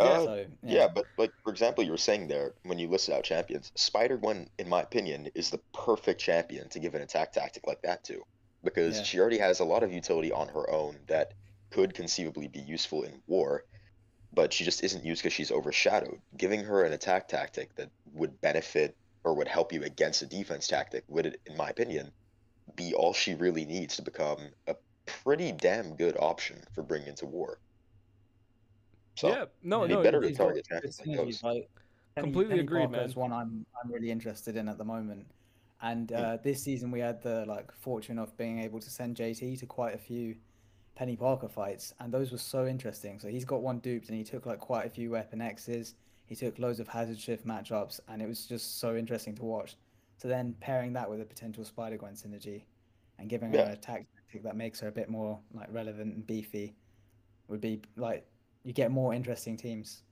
Uh, so yeah. but like for example, you were saying there when you listed out champions, Spider Gwen, in my opinion, is the perfect champion to give an attack tactic like that to, because Yeah. she already has a lot of utility on her own that could conceivably be useful in war, but she just isn't used because she's overshadowed. Giving her an attack tactic that would benefit or would help you against a defense tactic would, in my opinion, be all she really needs to become a pretty damn good option for bringing into war. So, yeah, no, be no, better to target good champions like those. like, Completely Penny agreed, Parker man. is one I'm I'm really interested in at the moment. And uh, this season we had the like fortune of being able to send JT to quite a few Penny Parker fights, and those were so interesting. So he's got one duped, and he took like quite a few Weapon X's. He took loads of Hazard Shift matchups, and it was just so interesting to watch. So then pairing that with a potential Spider Gwen synergy, and giving her Yeah. an attack tactic that makes her a bit more like relevant and beefy, would be like you get more interesting teams.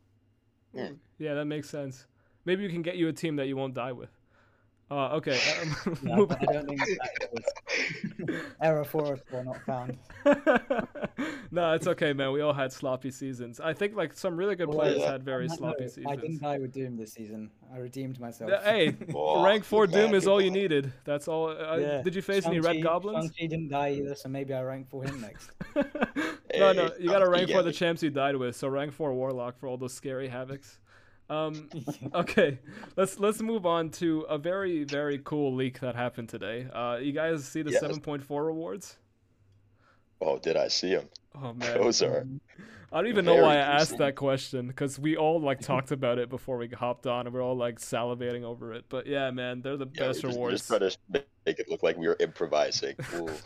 Hmm. Yeah, that makes sense. Maybe we can get you a team that you won't die with. Uh, okay. Um, Yeah, move but I don't think that was error four of four not found. no, it's okay, man. We all had sloppy seasons. I think like some really good Well, players yeah. had very On sloppy note, seasons. I didn't die with Doom this season. I redeemed myself. Hey, Oh, rank four good Doom is all you needed. That's all. Uh, Yeah. Did you face any red goblins? Shang-Chi didn't die either, so maybe I rank for him next. No, no, you gotta rank for the champs you died with. So rank four Warlock for all those scary Havoks. Um, okay, let's let's move on to a very very cool leak that happened today. Uh, you guys see the Yes. seven point four rewards? Oh, did I see them? Oh man, Those are I don't even know why I asked that question because we all like talked about it before we hopped on and we're all like salivating over it. But yeah, man, they're the yeah, best we're just, rewards. just trying to make it look like we were improvising.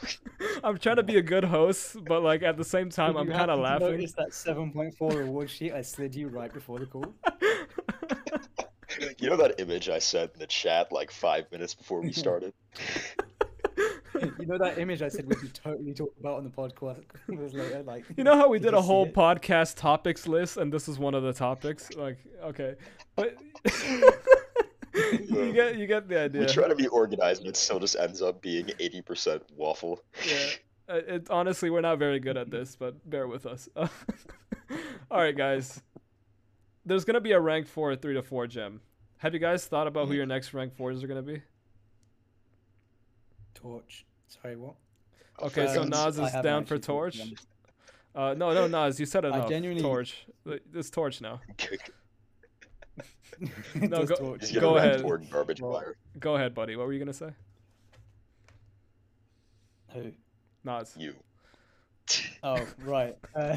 I'm trying to be a good host, but like at the same time, I'm kind of laughing. Notice that 7.4 reward sheet I slid you right before the call. you know that image I sent in the chat like five minutes before we started? you know that image I said we could totally talk about on the podcast later, like. You know how we did did a whole it? podcast topics list, and this is one of the topics. Like, okay, but you get you get the idea. We idea. try to be organized, and it still just ends up being 80% waffle. Yeah. Uh, It, honestly, we're not very good at this, but bear with us. All right, guys. There's gonna be a rank four, three to four gem. Have you guys thought about who your next rank fours are gonna be? Torch. Sorry, what? Okay, so Nas is down for Torch. to be honest. Uh, no, no, Nas, you said I genuinely- Torch. This torch now. No, go- torch. Go ahead. garbage Well, fire. Go ahead, buddy. What were you gonna say? Who? Nas. You. Oh, right. Uh,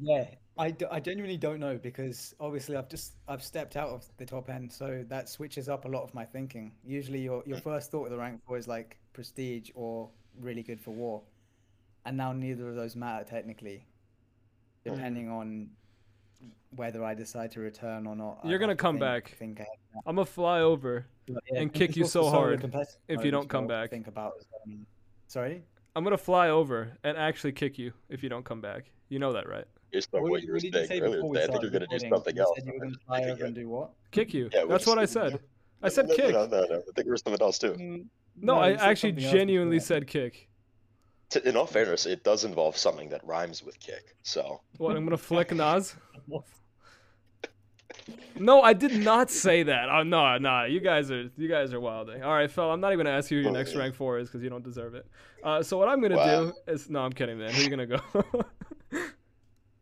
yeah, I, d- I genuinely don't know because obviously I've just I've stepped out of the top end, so that switches up a lot of my thinking. Usually, your your mm. first thought of the rank four is like prestige or really good for war, and now neither of those matter technically, mm. depending on whether I decide to return or not. You're gonna have to come think- back. Think. I'm gonna fly over. Yeah, and kick you so hard if you don't come back. Think about as. Sorry. I'm gonna fly over and actually kick you if you don't come back. You know that, right? Based on What, what did- you were what you say saying earlier before today, I think you're gonna do something You else. said you were gonna fly over and do what? Kick you. Yeah, That's what I said. I said no, kick. No, no, no. I think there was something else too. Mm, No, I actually something else before genuinely said kick. T- In all fairness, it does involve something that rhymes with kick. So What? I'm gonna flick Nas. No, I did not say that. Oh no, no, you guys are you guys are wilding. All right, Phil, I'm not even gonna ask you who your Oh, next yeah. rank four is because you don't deserve it. Uh, so what I'm gonna Wow. do is no, I'm kidding, man. Who are you gonna go?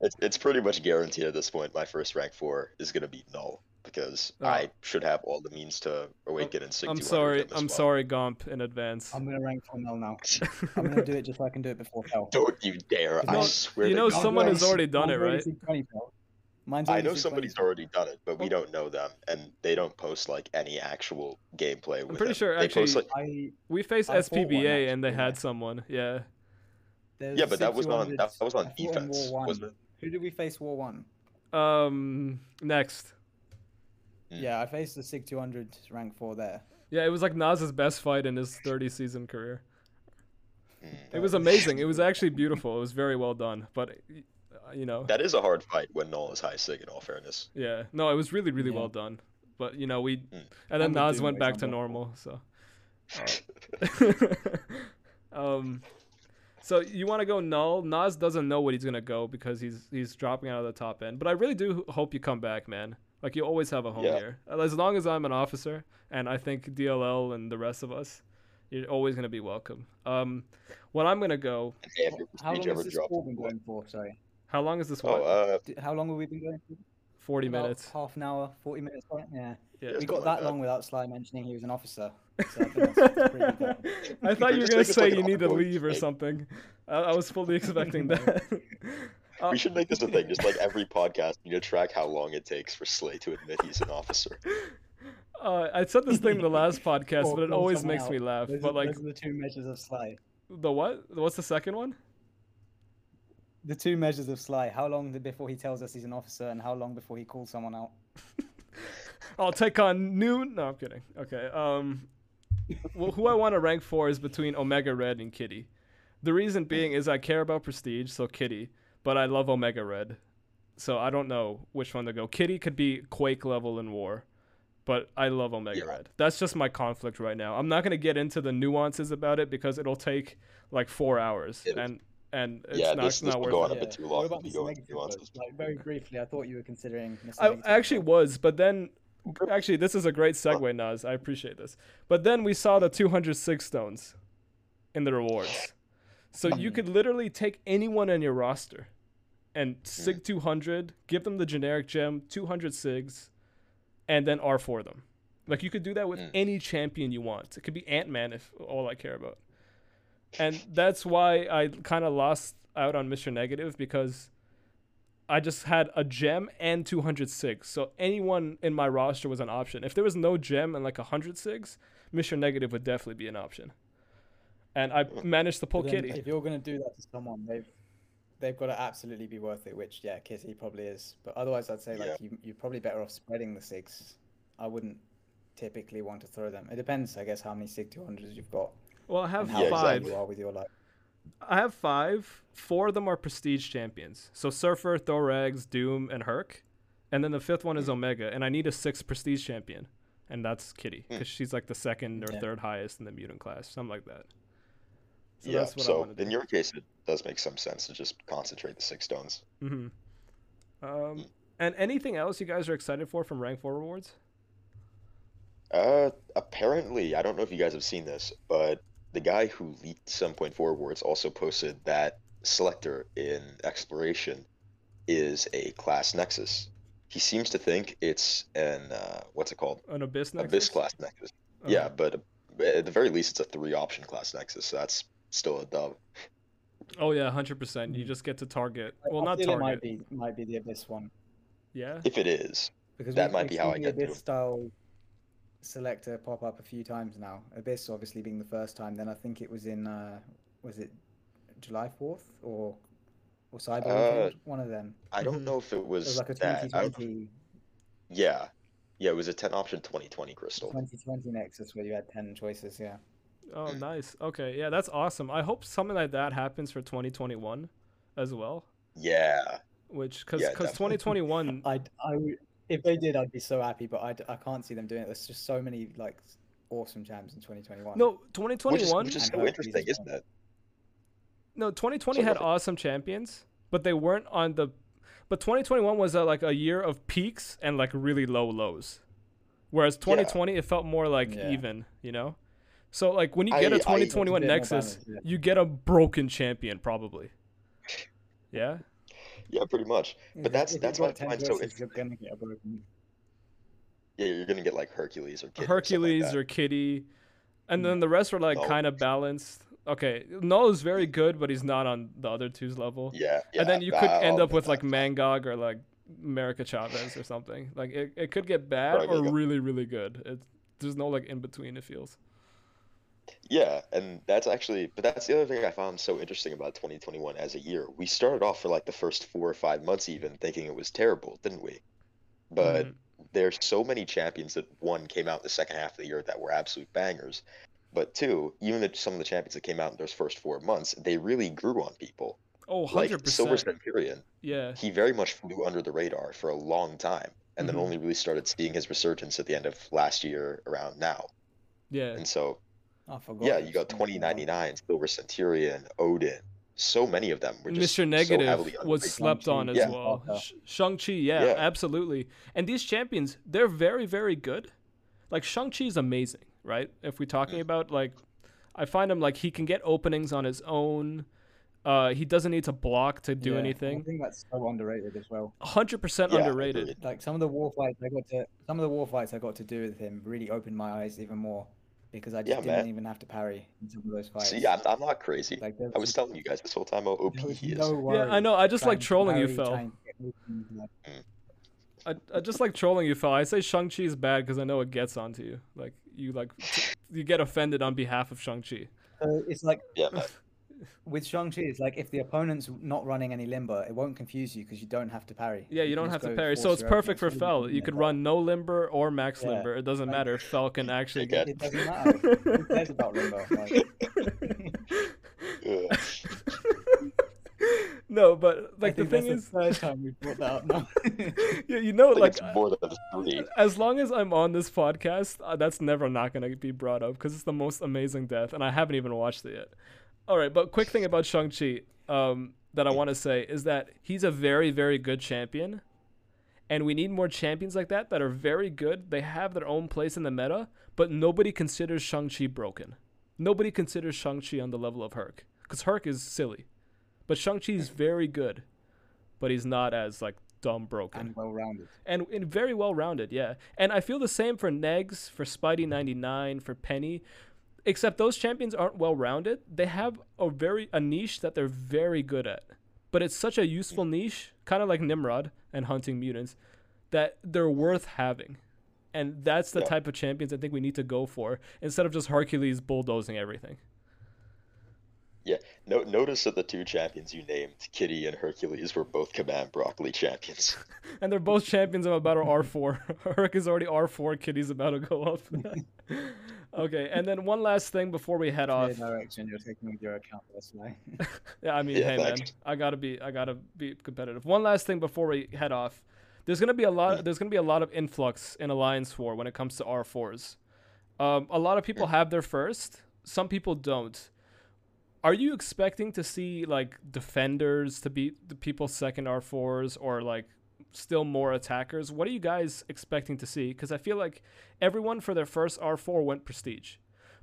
it's it's pretty much guaranteed at this point. My first rank four is gonna be null because Oh. I should have all the means to awaken and sing. I'm sorry. I'm well. sorry, Gomp, in advance. I'm gonna rank for Mel now. I'm gonna do it just so I can do it before Fel. Don't you dare! You know- I swear you know God. someone has already done it, right? 620, I know 620. somebody's already done it, but we Oh. don't know them, and they don't post like any actual gameplay. I'm pretty it. sure, they post actually- like I We faced I fought one, SPBA and they had someone. Yeah. there's yeah, but that was on 6200s. that was on I fought in defense, wasn't it? Who did we face War One? Um. Next. Mm. Yeah, I faced the Sig 200 rank four there. Yeah, it was like Nas's best fight in his 30 season career. Mm. It was amazing. It was actually beautiful. It was very well done. But uh, you know, That is a hard fight when Null is high sig. In all fairness, yeah, no, it was really, really Yeah. well done. But you know, we Mm. and then And Nas went back to normal. So, um, so you want to go null? Nas doesn't know what he's gonna go because he's he's dropping out of the top end. But I really do hope you come back, man. Like you always have a home Yeah. here. As long as I'm an officer, and I think DLL and the rest of us, you're always gonna be welcome. Um, when I'm gonna go, and hey, if your How long ever has this drops, call been going for? Sorry. how long is this oh, one? uh, How long have we been going for? 40 About minutes. Half an hour, 40 minutes. right? Yeah. Yeah. Yeah, We something got like that that. long without Sly mentioning he was an officer. So I think that's, that's pretty good. I thought you were gonna say like you need to leave or something. I, I was fully expecting that. Uh, we should make this a thing. Just like every podcast, you need to track how long it takes for Slay to admit he's an officer. uh, I said this thing in the last podcast, but it always someone makes me laugh. Those, But are, like those are the two measures of Sly. the what? What's the second one? The two measures of Sly. How long before he tells us he's an officer, and how long before he calls someone out? I'll take on Noon. No, I'm kidding. Okay. Um, well, who I want to rank for is between Omega Red and Kitty. The reason being is I care about prestige, so Kitty, but I love Omega Red, so I don't know which one to go. Kitty could be Quake level in War, but I love Omega Yeah. Red. That's just my conflict right now. I'm not gonna get into the nuances about it because it'll take like four hours, It- and and it's Yeah, not, this- it's this not will worth go it. a bit too long What about you Mr. into Negative. Like very briefly, I thought you were considering. Mr. I I actually was, but then actually this is a great segue, Nas. I appreciate this. But then we saw the 206 stones in the rewards, so you could literally take anyone in your roster and sig 200, give them the generic gem, 200 sigs, and then R4 them. Like you could do that with Mm. any champion you want. It could be Ant Man if all I care about. And that's why I kind of lost out on Mr. Negative because I just had a gem and 206. So anyone in my roster was an option. If there was no gem and like 106, Mr. Negative would definitely be an option. And I managed to pull Kitty. If you're gonna do that to someone, they've they've got to absolutely be worth it. Which yeah, Kitty probably is. But otherwise, I'd say like Yeah. you you're probably better off spreading the sigs. I wouldn't typically want to throw them. It depends, I guess, how many sig 200s you've got Well, I have and how Yeah, five. excited you are with your life. I have five. Four of them are prestige champions. So Surfer, Thorax, Doom, and Herc. And then the fifth one is Omega. And I need a sixth prestige champion. And that's Kitty. Hmm. Because she's like the second or Yeah. third highest in the mutant class. Something like that. So yeah. that's what So want in do. your case, it does make some sense to just concentrate the six stones. hmm Um, and anything else you guys are excited for from rank four rewards? Uh, apparently, I don't know if you guys have seen this, but the guy who leaked 7.4 awards also posted that Selector in Exploration is a class Nexus. He seems to think it's an uh, what's it called? An Abyss Nexus? Abyss class Nexus. Oh. Yeah, but uh, at the very least, it's a three option class Nexus. So that's still a dub. Oh yeah, hundred percent. You just get to target. Well, I not feel it might be might be the abyss one Yeah. If it is, because That might be how I get to abyss him. style selector pop up a few times now. Abyss obviously being the first time. Then I think it was in uh, was it July fourth or or Cyber Uh, Weekend? One of them. I don't Mhm. know if it It was, was like a that. 2020, yeah, yeah, it was a 10 option 2020 crystal. 2020 Nexus where you had ten choices. Yeah. Oh, nice. Okay, yeah, that's awesome. I hope something like that happens for 2021 as well. Yeah, Which, because because definitely. 2021, I I would- if they did, I'd be so happy. But I, I can't see them doing it. There's just so many like awesome champs in 2021. no, which is, 2021, which is And so interesting, isn't well. it? no, 2020 So had what- awesome champions, but they weren't on the. But 2021 was a, like a year of peaks and like really low lows, whereas 2020 it felt more like Yeah. even, you know. So like when you get a I- 2021 It's a bit more Nexus, balanced, yeah. you get a broken champion probably. Yeah. Yeah, pretty much. But you- that's if you've that's what I 10 find so choices, interesting. You're gonna get a broken. Yeah, you're gonna get like Hercules or Kitty or like Hercules or Kitty, and Mm. then the rest are like Null. kind of balanced. Okay, Null is very good, but he's not on the other two's level. Yeah, yeah. and then you that- could end oh, up with like Mangog or like America Chavez or something. Like it, it could get bad Right, there or go. really really good. It's there's no like in between. It feels. Yeah, and that's actually, but that's the other thing I found so interesting about 2021 as a year. We started off for like the first four or five months, even thinking it was terrible, didn't we? But Mhm. there's so many champions that one came out in the second half of the year that were absolute bangers. But two, even the, some of the champions that came out in those first four months, they really grew on people. Oh, Like 100 Silver percent. Centurion, Yeah. he very much flew under the radar for a long time, and Mhm. then only really started seeing his resurgence at the end of last year around now. Yeah. And so I forgot. yeah, you got 2099, Silver Centurion, Odin. So many of them were just Mr. Negative heavily was slept on as Yeah. well. Parker. Sh- Shang-Chi, yeah, Yeah. absolutely. And these champions, they're very, very good. Like Shang-Chi is amazing, right? If we're talking Mm. about like, I find him like he can get openings on his own. Uh, he doesn't need to block to do Yeah, I think that's so underrated as well. Hundred percent Yeah, underrated. Like some of the war fights I got to, some of the war fights I got to do with him really opened my eyes even more because I just Yeah, didn't man. even have to parry in some of those fights. See, I'm, I'm not crazy. Like I was telling you guys this whole time how OP there he is. no Yeah, I know. I just like trolling you, parry, Phil. trying to get open, like, mm. I, I just like trolling you, Phil. I say Shang Chi is bad because I know it gets onto you. Like you like t- you get offended on behalf of Shang Chi. So it's like Yeah, man. With Shang-Chi, it's like if the opponent's not running any limber, it won't confuse you because you don't have to parry. Yeah, you, can don't have to parry, so it's perfect for openings Fel. You could run no limber or max Yeah, limber. It doesn't like- matter. Fel can actually Okay. get. It doesn't matter. Who cares about limber? Like, no, but like I the thing that's is, the third time we brought that up now. you, you know, I think like it's more than three. as long as I'm on this podcast, uh, that's never not going to be brought up because it's the most amazing death, and I haven't even watched it yet. All right, but quick thing about Shang Chi um, that I want to say is that he's a very, very good champion, and we need more champions like that that are very good. They have their own place in the meta, but nobody considers Shang Chi broken. Nobody considers Shang Chi on the level of Herc because Herc is silly, but Shang Chi is very good, but he's not as like dumb broken and well rounded. and, and very well rounded, yeah. And I feel the same for Negs, for Spidey ninety nine, for Penny, except those champions aren't well rounded. They have a very a niche that they're very good at, but it's such a useful niche, kind of like Nimrod and hunting mutants, that they're worth having. And that's the Yeah. type of champions I think we need to go for instead of just Hercules bulldozing everything. Yeah. No, notice that the two champions you named, Kitty and Hercules, were both Command Broccoli champions. And they're both champions of about R four. Herc is already R four. Kitty's about to go up. okay, and then one last thing before we head off. direction you're taking with your account. That's why. Yeah, I mean, Yeah, hey man. I gotta be, I gotta be competitive. One last thing before we head off. There's gonna be a lot. There's gonna be a lot of influx in Alliance War when it comes to R fours. Um, a lot of people have their first. Some people don't. Are you expecting to see like defenders to beat the people's second R fours or like still more attackers? What are you guys expecting to see? Because I feel like everyone for their first R four went prestige,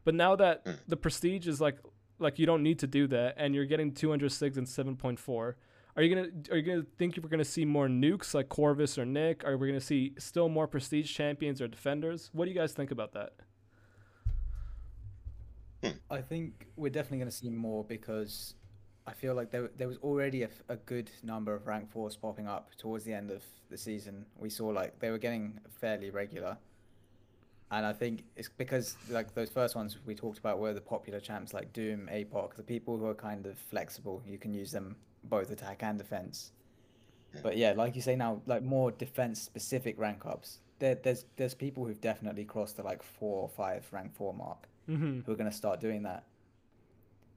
but now that Mm. the prestige is like like you don't need to do that, and you're getting 206 and 7.4. Are you gonna are you gonna think we're gonna see more nukes like Corvus or Nick? Are we gonna see still more prestige champions or defenders? What do you guys think about that? I think we're definitely going to see more because I feel like there, there was already a, a, good number of rank fours popping up towards the end of the season. We saw like they were getting fairly regular, and I think it's because like those first ones we talked about were the popular champs like Doom, Apoc, the people who are kind of flexible. You can use them both attack and defense. But yeah, like you say now, like more defense specific rank ups. There, there's there's people who've definitely crossed the like four or five rank four mark Mm-hmm. who are going to start doing that.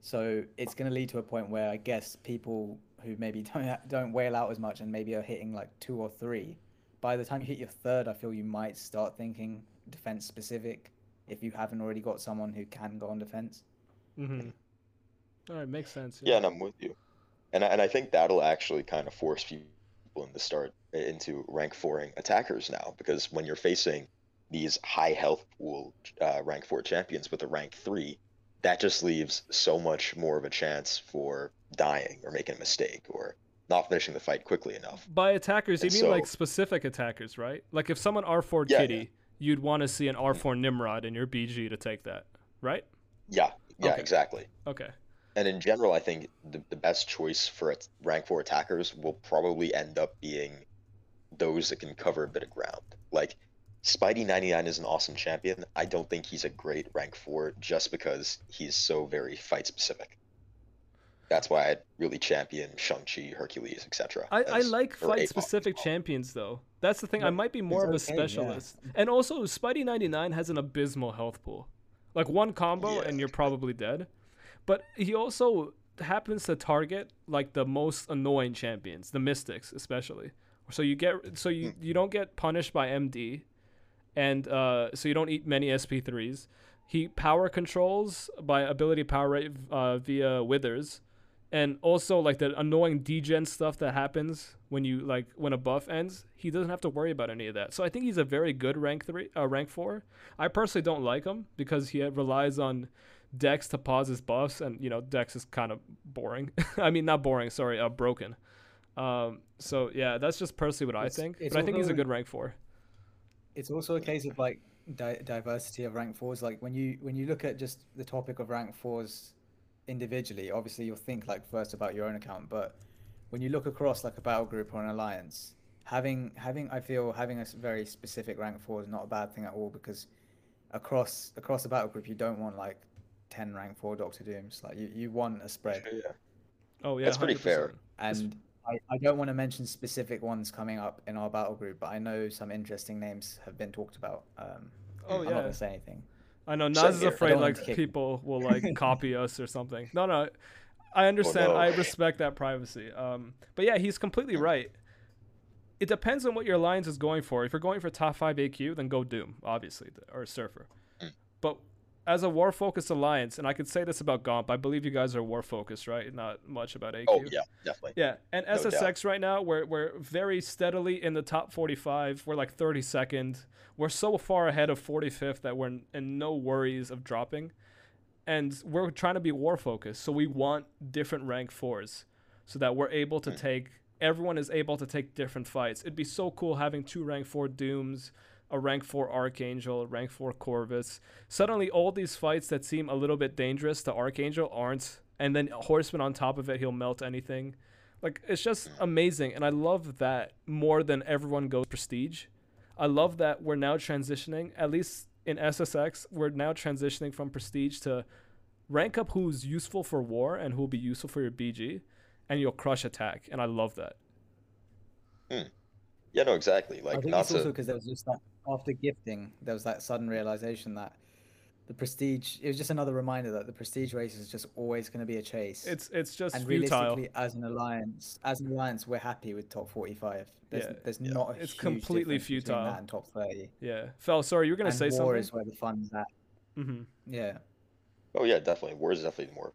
So it's going to lead to a point where I guess people who maybe don't don't whale out as much and maybe are hitting like two or three, by the time you hit your third, I feel you might start thinking defense specific if you haven't already got someone who can go on defense. Mm-hmm. All right, makes sense. Yeah, and I'm with you. And I, and I think that'll actually kind of force people in to start into rank fouring attackers now because when you're facing these high health pool uh, rank four champions with a rank three, that just leaves so much more of a chance for dying or making a mistake or not finishing the fight quickly enough. By attackers, you And mean like specific attackers, right? Like if someone R4 Yeah, Kitty, yeah. you'd want to see an R4 Nimrod in your BG to take that, right? Yeah, yeah, Okay. exactly. Okay. And in general, I think the, the best choice for rank four attackers will probably end up being those that can cover a bit of ground. Like Spidey 99 is an awesome champion. I don't think he's a great rank four just because he's so very fight specific. That's why I'd really champion Shang-Chi, Hercules, etc. I, I like fight specific well. champions though. That's the thing. I might be more of a it's okay, yeah. specialist. And also Spidey 99 has an abysmal health pool. Like one combo Yeah. and you're probably dead. But he also happens to target like the most annoying champions, the mystics especially. So you get so you Hmm. you don't get punished by MD and uh, so you don't eat many SP3s. He power controls by ability power rate uh, via withers, and also like the annoying degen stuff that happens when you like when a buff ends. He doesn't have to worry about any of that. So I think he's a very good rank three, uh, rank four. I personally don't like him because he relies on Dex to pause his buffs, and you know Dex is kind of boring. I mean, not boring. Sorry, uh, broken. Um, so yeah, that's just personally what I think. But I think he's a good rank four. It's also a case of like di- diversity of rank fours. Like when you when you look at just the topic of rank fours individually, obviously you'll think like first about your own account, but when you look across like a battle group or an alliance, having having I feel having a very specific rank four is not a bad thing at all because across across a battle group you don't want like ten rank four Doctor Dooms. Like you, you want a spread. Yeah. Oh yeah, That's pretty fair. 100%. And I, I don't want to mention specific ones coming up in our battle group, but I know some interesting names have been talked about. Um, Oh I'm not going to say anything. I know Same Nas is afraid like to kick- people will like copy us or something. No, no. I understand. Oh, no. I respect that privacy. Um, but yeah, he's completely right. It depends on what your alliance is going for. If you're going for top five AQ, then go Doom, obviously, or Surfer. Mm. But as a war focused alliance, and I could say this about Gomp, I believe you guys are war focused, right? Not much about AQ. Oh yeah, definitely. Yeah, and No doubt. SSX right now, we're we're very steadily in the top 45. We're like 32nd. We're so far ahead of 45th that we're in, in no worries of dropping, and we're trying to be war focused. So we want different rank fours, so that we're able to Mm. take. Everyone is able to take different fights. It'd be so cool having two rank four Dooms, a rank four Archangel, a rank four Corvus. Suddenly, all these fights that seem a little bit dangerous to Archangel aren't, and then Horseman on top of it, he'll melt anything. Like it's just amazing, and I love that more than everyone goes prestige. I love that we're now transitioning, at least in SSX, we're now transitioning from prestige to rank up who's useful for war and who'll be useful for your BG, and you'll crush attack, and I love that. Hmm. Yeah, no, exactly. I Like think not it's also because there was just that after gifting, there was that sudden realization that the prestige. It was just another reminder that the prestige race is just always going to be a chase. It's it's just and futile. realistically, as an alliance, as an alliance, we're happy with top forty-five. There's, Yeah. there's Yeah. not a It's huge completely futile. that and top thirty. Yeah, Fel sorry, you were gonna and say war something. is where the fun's at. mm-hmm. Yeah. Oh yeah, definitely. War is definitely the more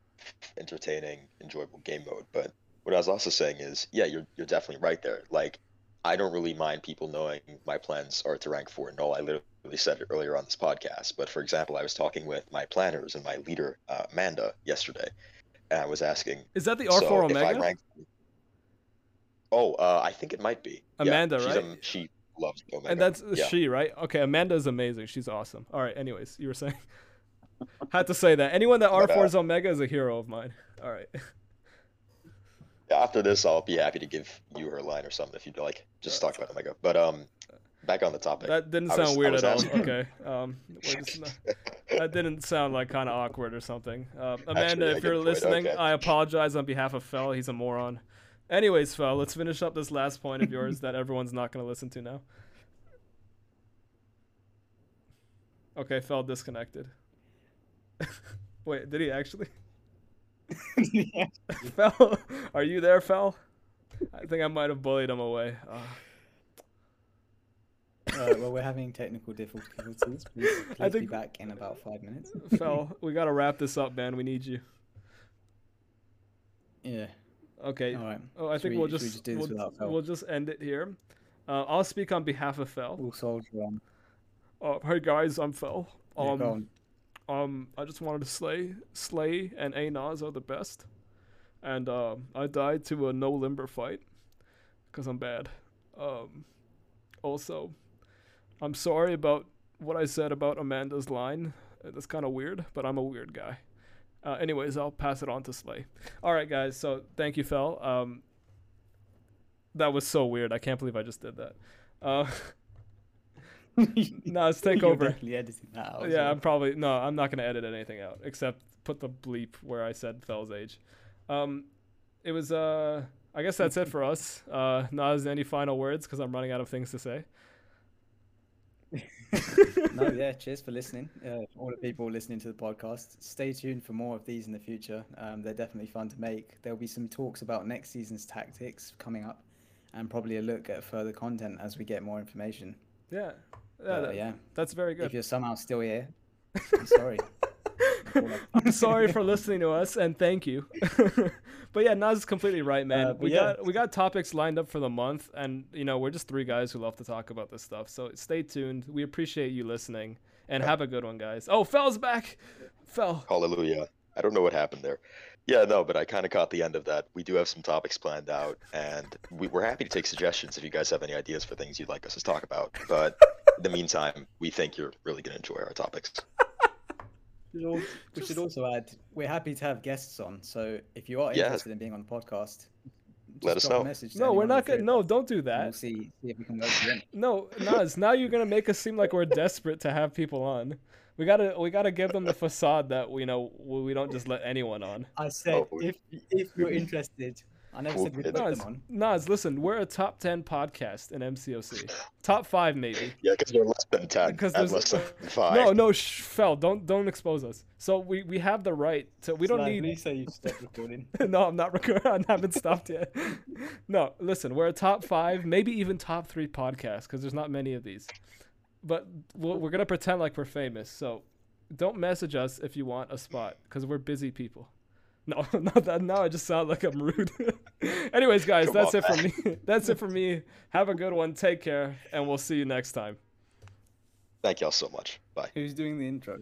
entertaining, enjoyable game mode. But what I was also saying is, yeah, you're you're definitely right there. Like, I don't really mind people knowing my plans are to rank four. No, I literally said it earlier on this podcast. But for example, I was talking with my planners and my leader uh, Amanda yesterday, and I was asking, Is that the R4 if I Omega? rank. Oh, uh, I think it might be Yeah, Amanda, she's, right? um, she loves Omega. and that's yeah. she, right? Okay, Amanda is amazing. She's awesome. All right. Anyways, you were saying. Had to say that. Anyone that uh, R4 is Omega is a hero of mine. All right. after this, I'll be happy to give you her line or something if you'd like. Just talk about Omega. But um, back on the topic. That didn't sound was- weird at all. Okay. Um, not- that didn't sound like kind of awkward or something. Uh, Amanda, Actually, if you're listening, Okay. I apologize on behalf of Fel. He's a moron. Anyways, Fel, let's finish up this last point of yours that everyone's not going to listen to now. Okay, Fel disconnected. Wait, did he actually? Fel, are you there, Fel? I think I might have bullied him away. Uh, well, we're having technical difficulties. Please, please I be back in about five minutes. Fel, we got to wrap this up, man. We need you. Yeah. Okay. All right. Oh, I Should think we- we'll should we just, just do this we'll, we'll just end it here. Uh, I'll speak on behalf of Fel. We'll soldier on. Uh, hey guys, I'm Fel. Um. Um, I just wanted to slay, slay, and Anaz are the best. And uh, I died to a no limber fight, cause I'm bad. Um, also, I'm sorry about what I said about Amanda's line. That's kind of weird, but I'm a weird guy. Uh, anyways, I'll pass it on to Slay. All right, guys. So thank you, Fel. Um, that was so weird. I can't believe I just did that. Uh, Nas, take You're over. editing that out. Yeah. I'm probably no. I'm not gonna edit anything out except put the bleep where I said Fel's age. Um, it was uh. I guess that's it for us. Uh, Nas, any final words? Because I'm running out of things to say. no, yeah. Cheers for listening. Uh, all the people listening to the podcast. Stay tuned for more of these in the future. Um, they're definitely fun to make. There'll be some talks about next season's tactics coming up, and probably a look at further content as we get more information. Yeah, yeah, Uh, that- yeah. that's very good. If you're somehow still here, I'm sorry. I'm sorry for listening to us and thank you. but yeah, Nas is completely right, man. Uh, we yeah. got we got topics lined up for the month, and you know we're just three guys who love to talk about this stuff. So stay tuned. We appreciate you listening, and have a good one, guys. Oh, Fel's back. Fel. Hallelujah. I don't know what happened there. Yeah, no, but I kind of caught the end of that. We do have some topics planned out, and we, we're happy to take suggestions if you guys have any ideas for things you'd like us to talk about. But in the meantime, we think you're really going to enjoy our topics. should al- we should also add we're happy to have guests on. So if you are Yes. interested in being on the podcast, Let us know. No, we're not the three good. of No, don't do and We'll that. see see if we can work you. No, Nas. now you're gonna make us seem like we're desperate to have people on. We gotta we gotta give them the facade that we know we don't just let anyone on. I said Oh, if if you're interested I never said we It- put Nas, them on. Nas, listen, we're a top ten podcast in MCOC. top five maybe. Yeah, because we're less than ten. Because there's less than five. no, no, shh, Fel. Don't don't expose us. So we we have the right to. We don't Slide, need. Please say you stopped recording. no, I'm not recording. I haven't stopped yet. No, listen, we're a top five, maybe even top three podcast because there's not many of these. But we'll, we're gonna pretend like we're famous. So don't message us if you want a spot because we're busy people. No, not that. Now I just sound like I'm rude. Anyways, guys, Come that's on, it for me. That's it for me. Have a good one. Take care, and we'll see you next time. Thank y'all so much. Bye. Who's doing the intro?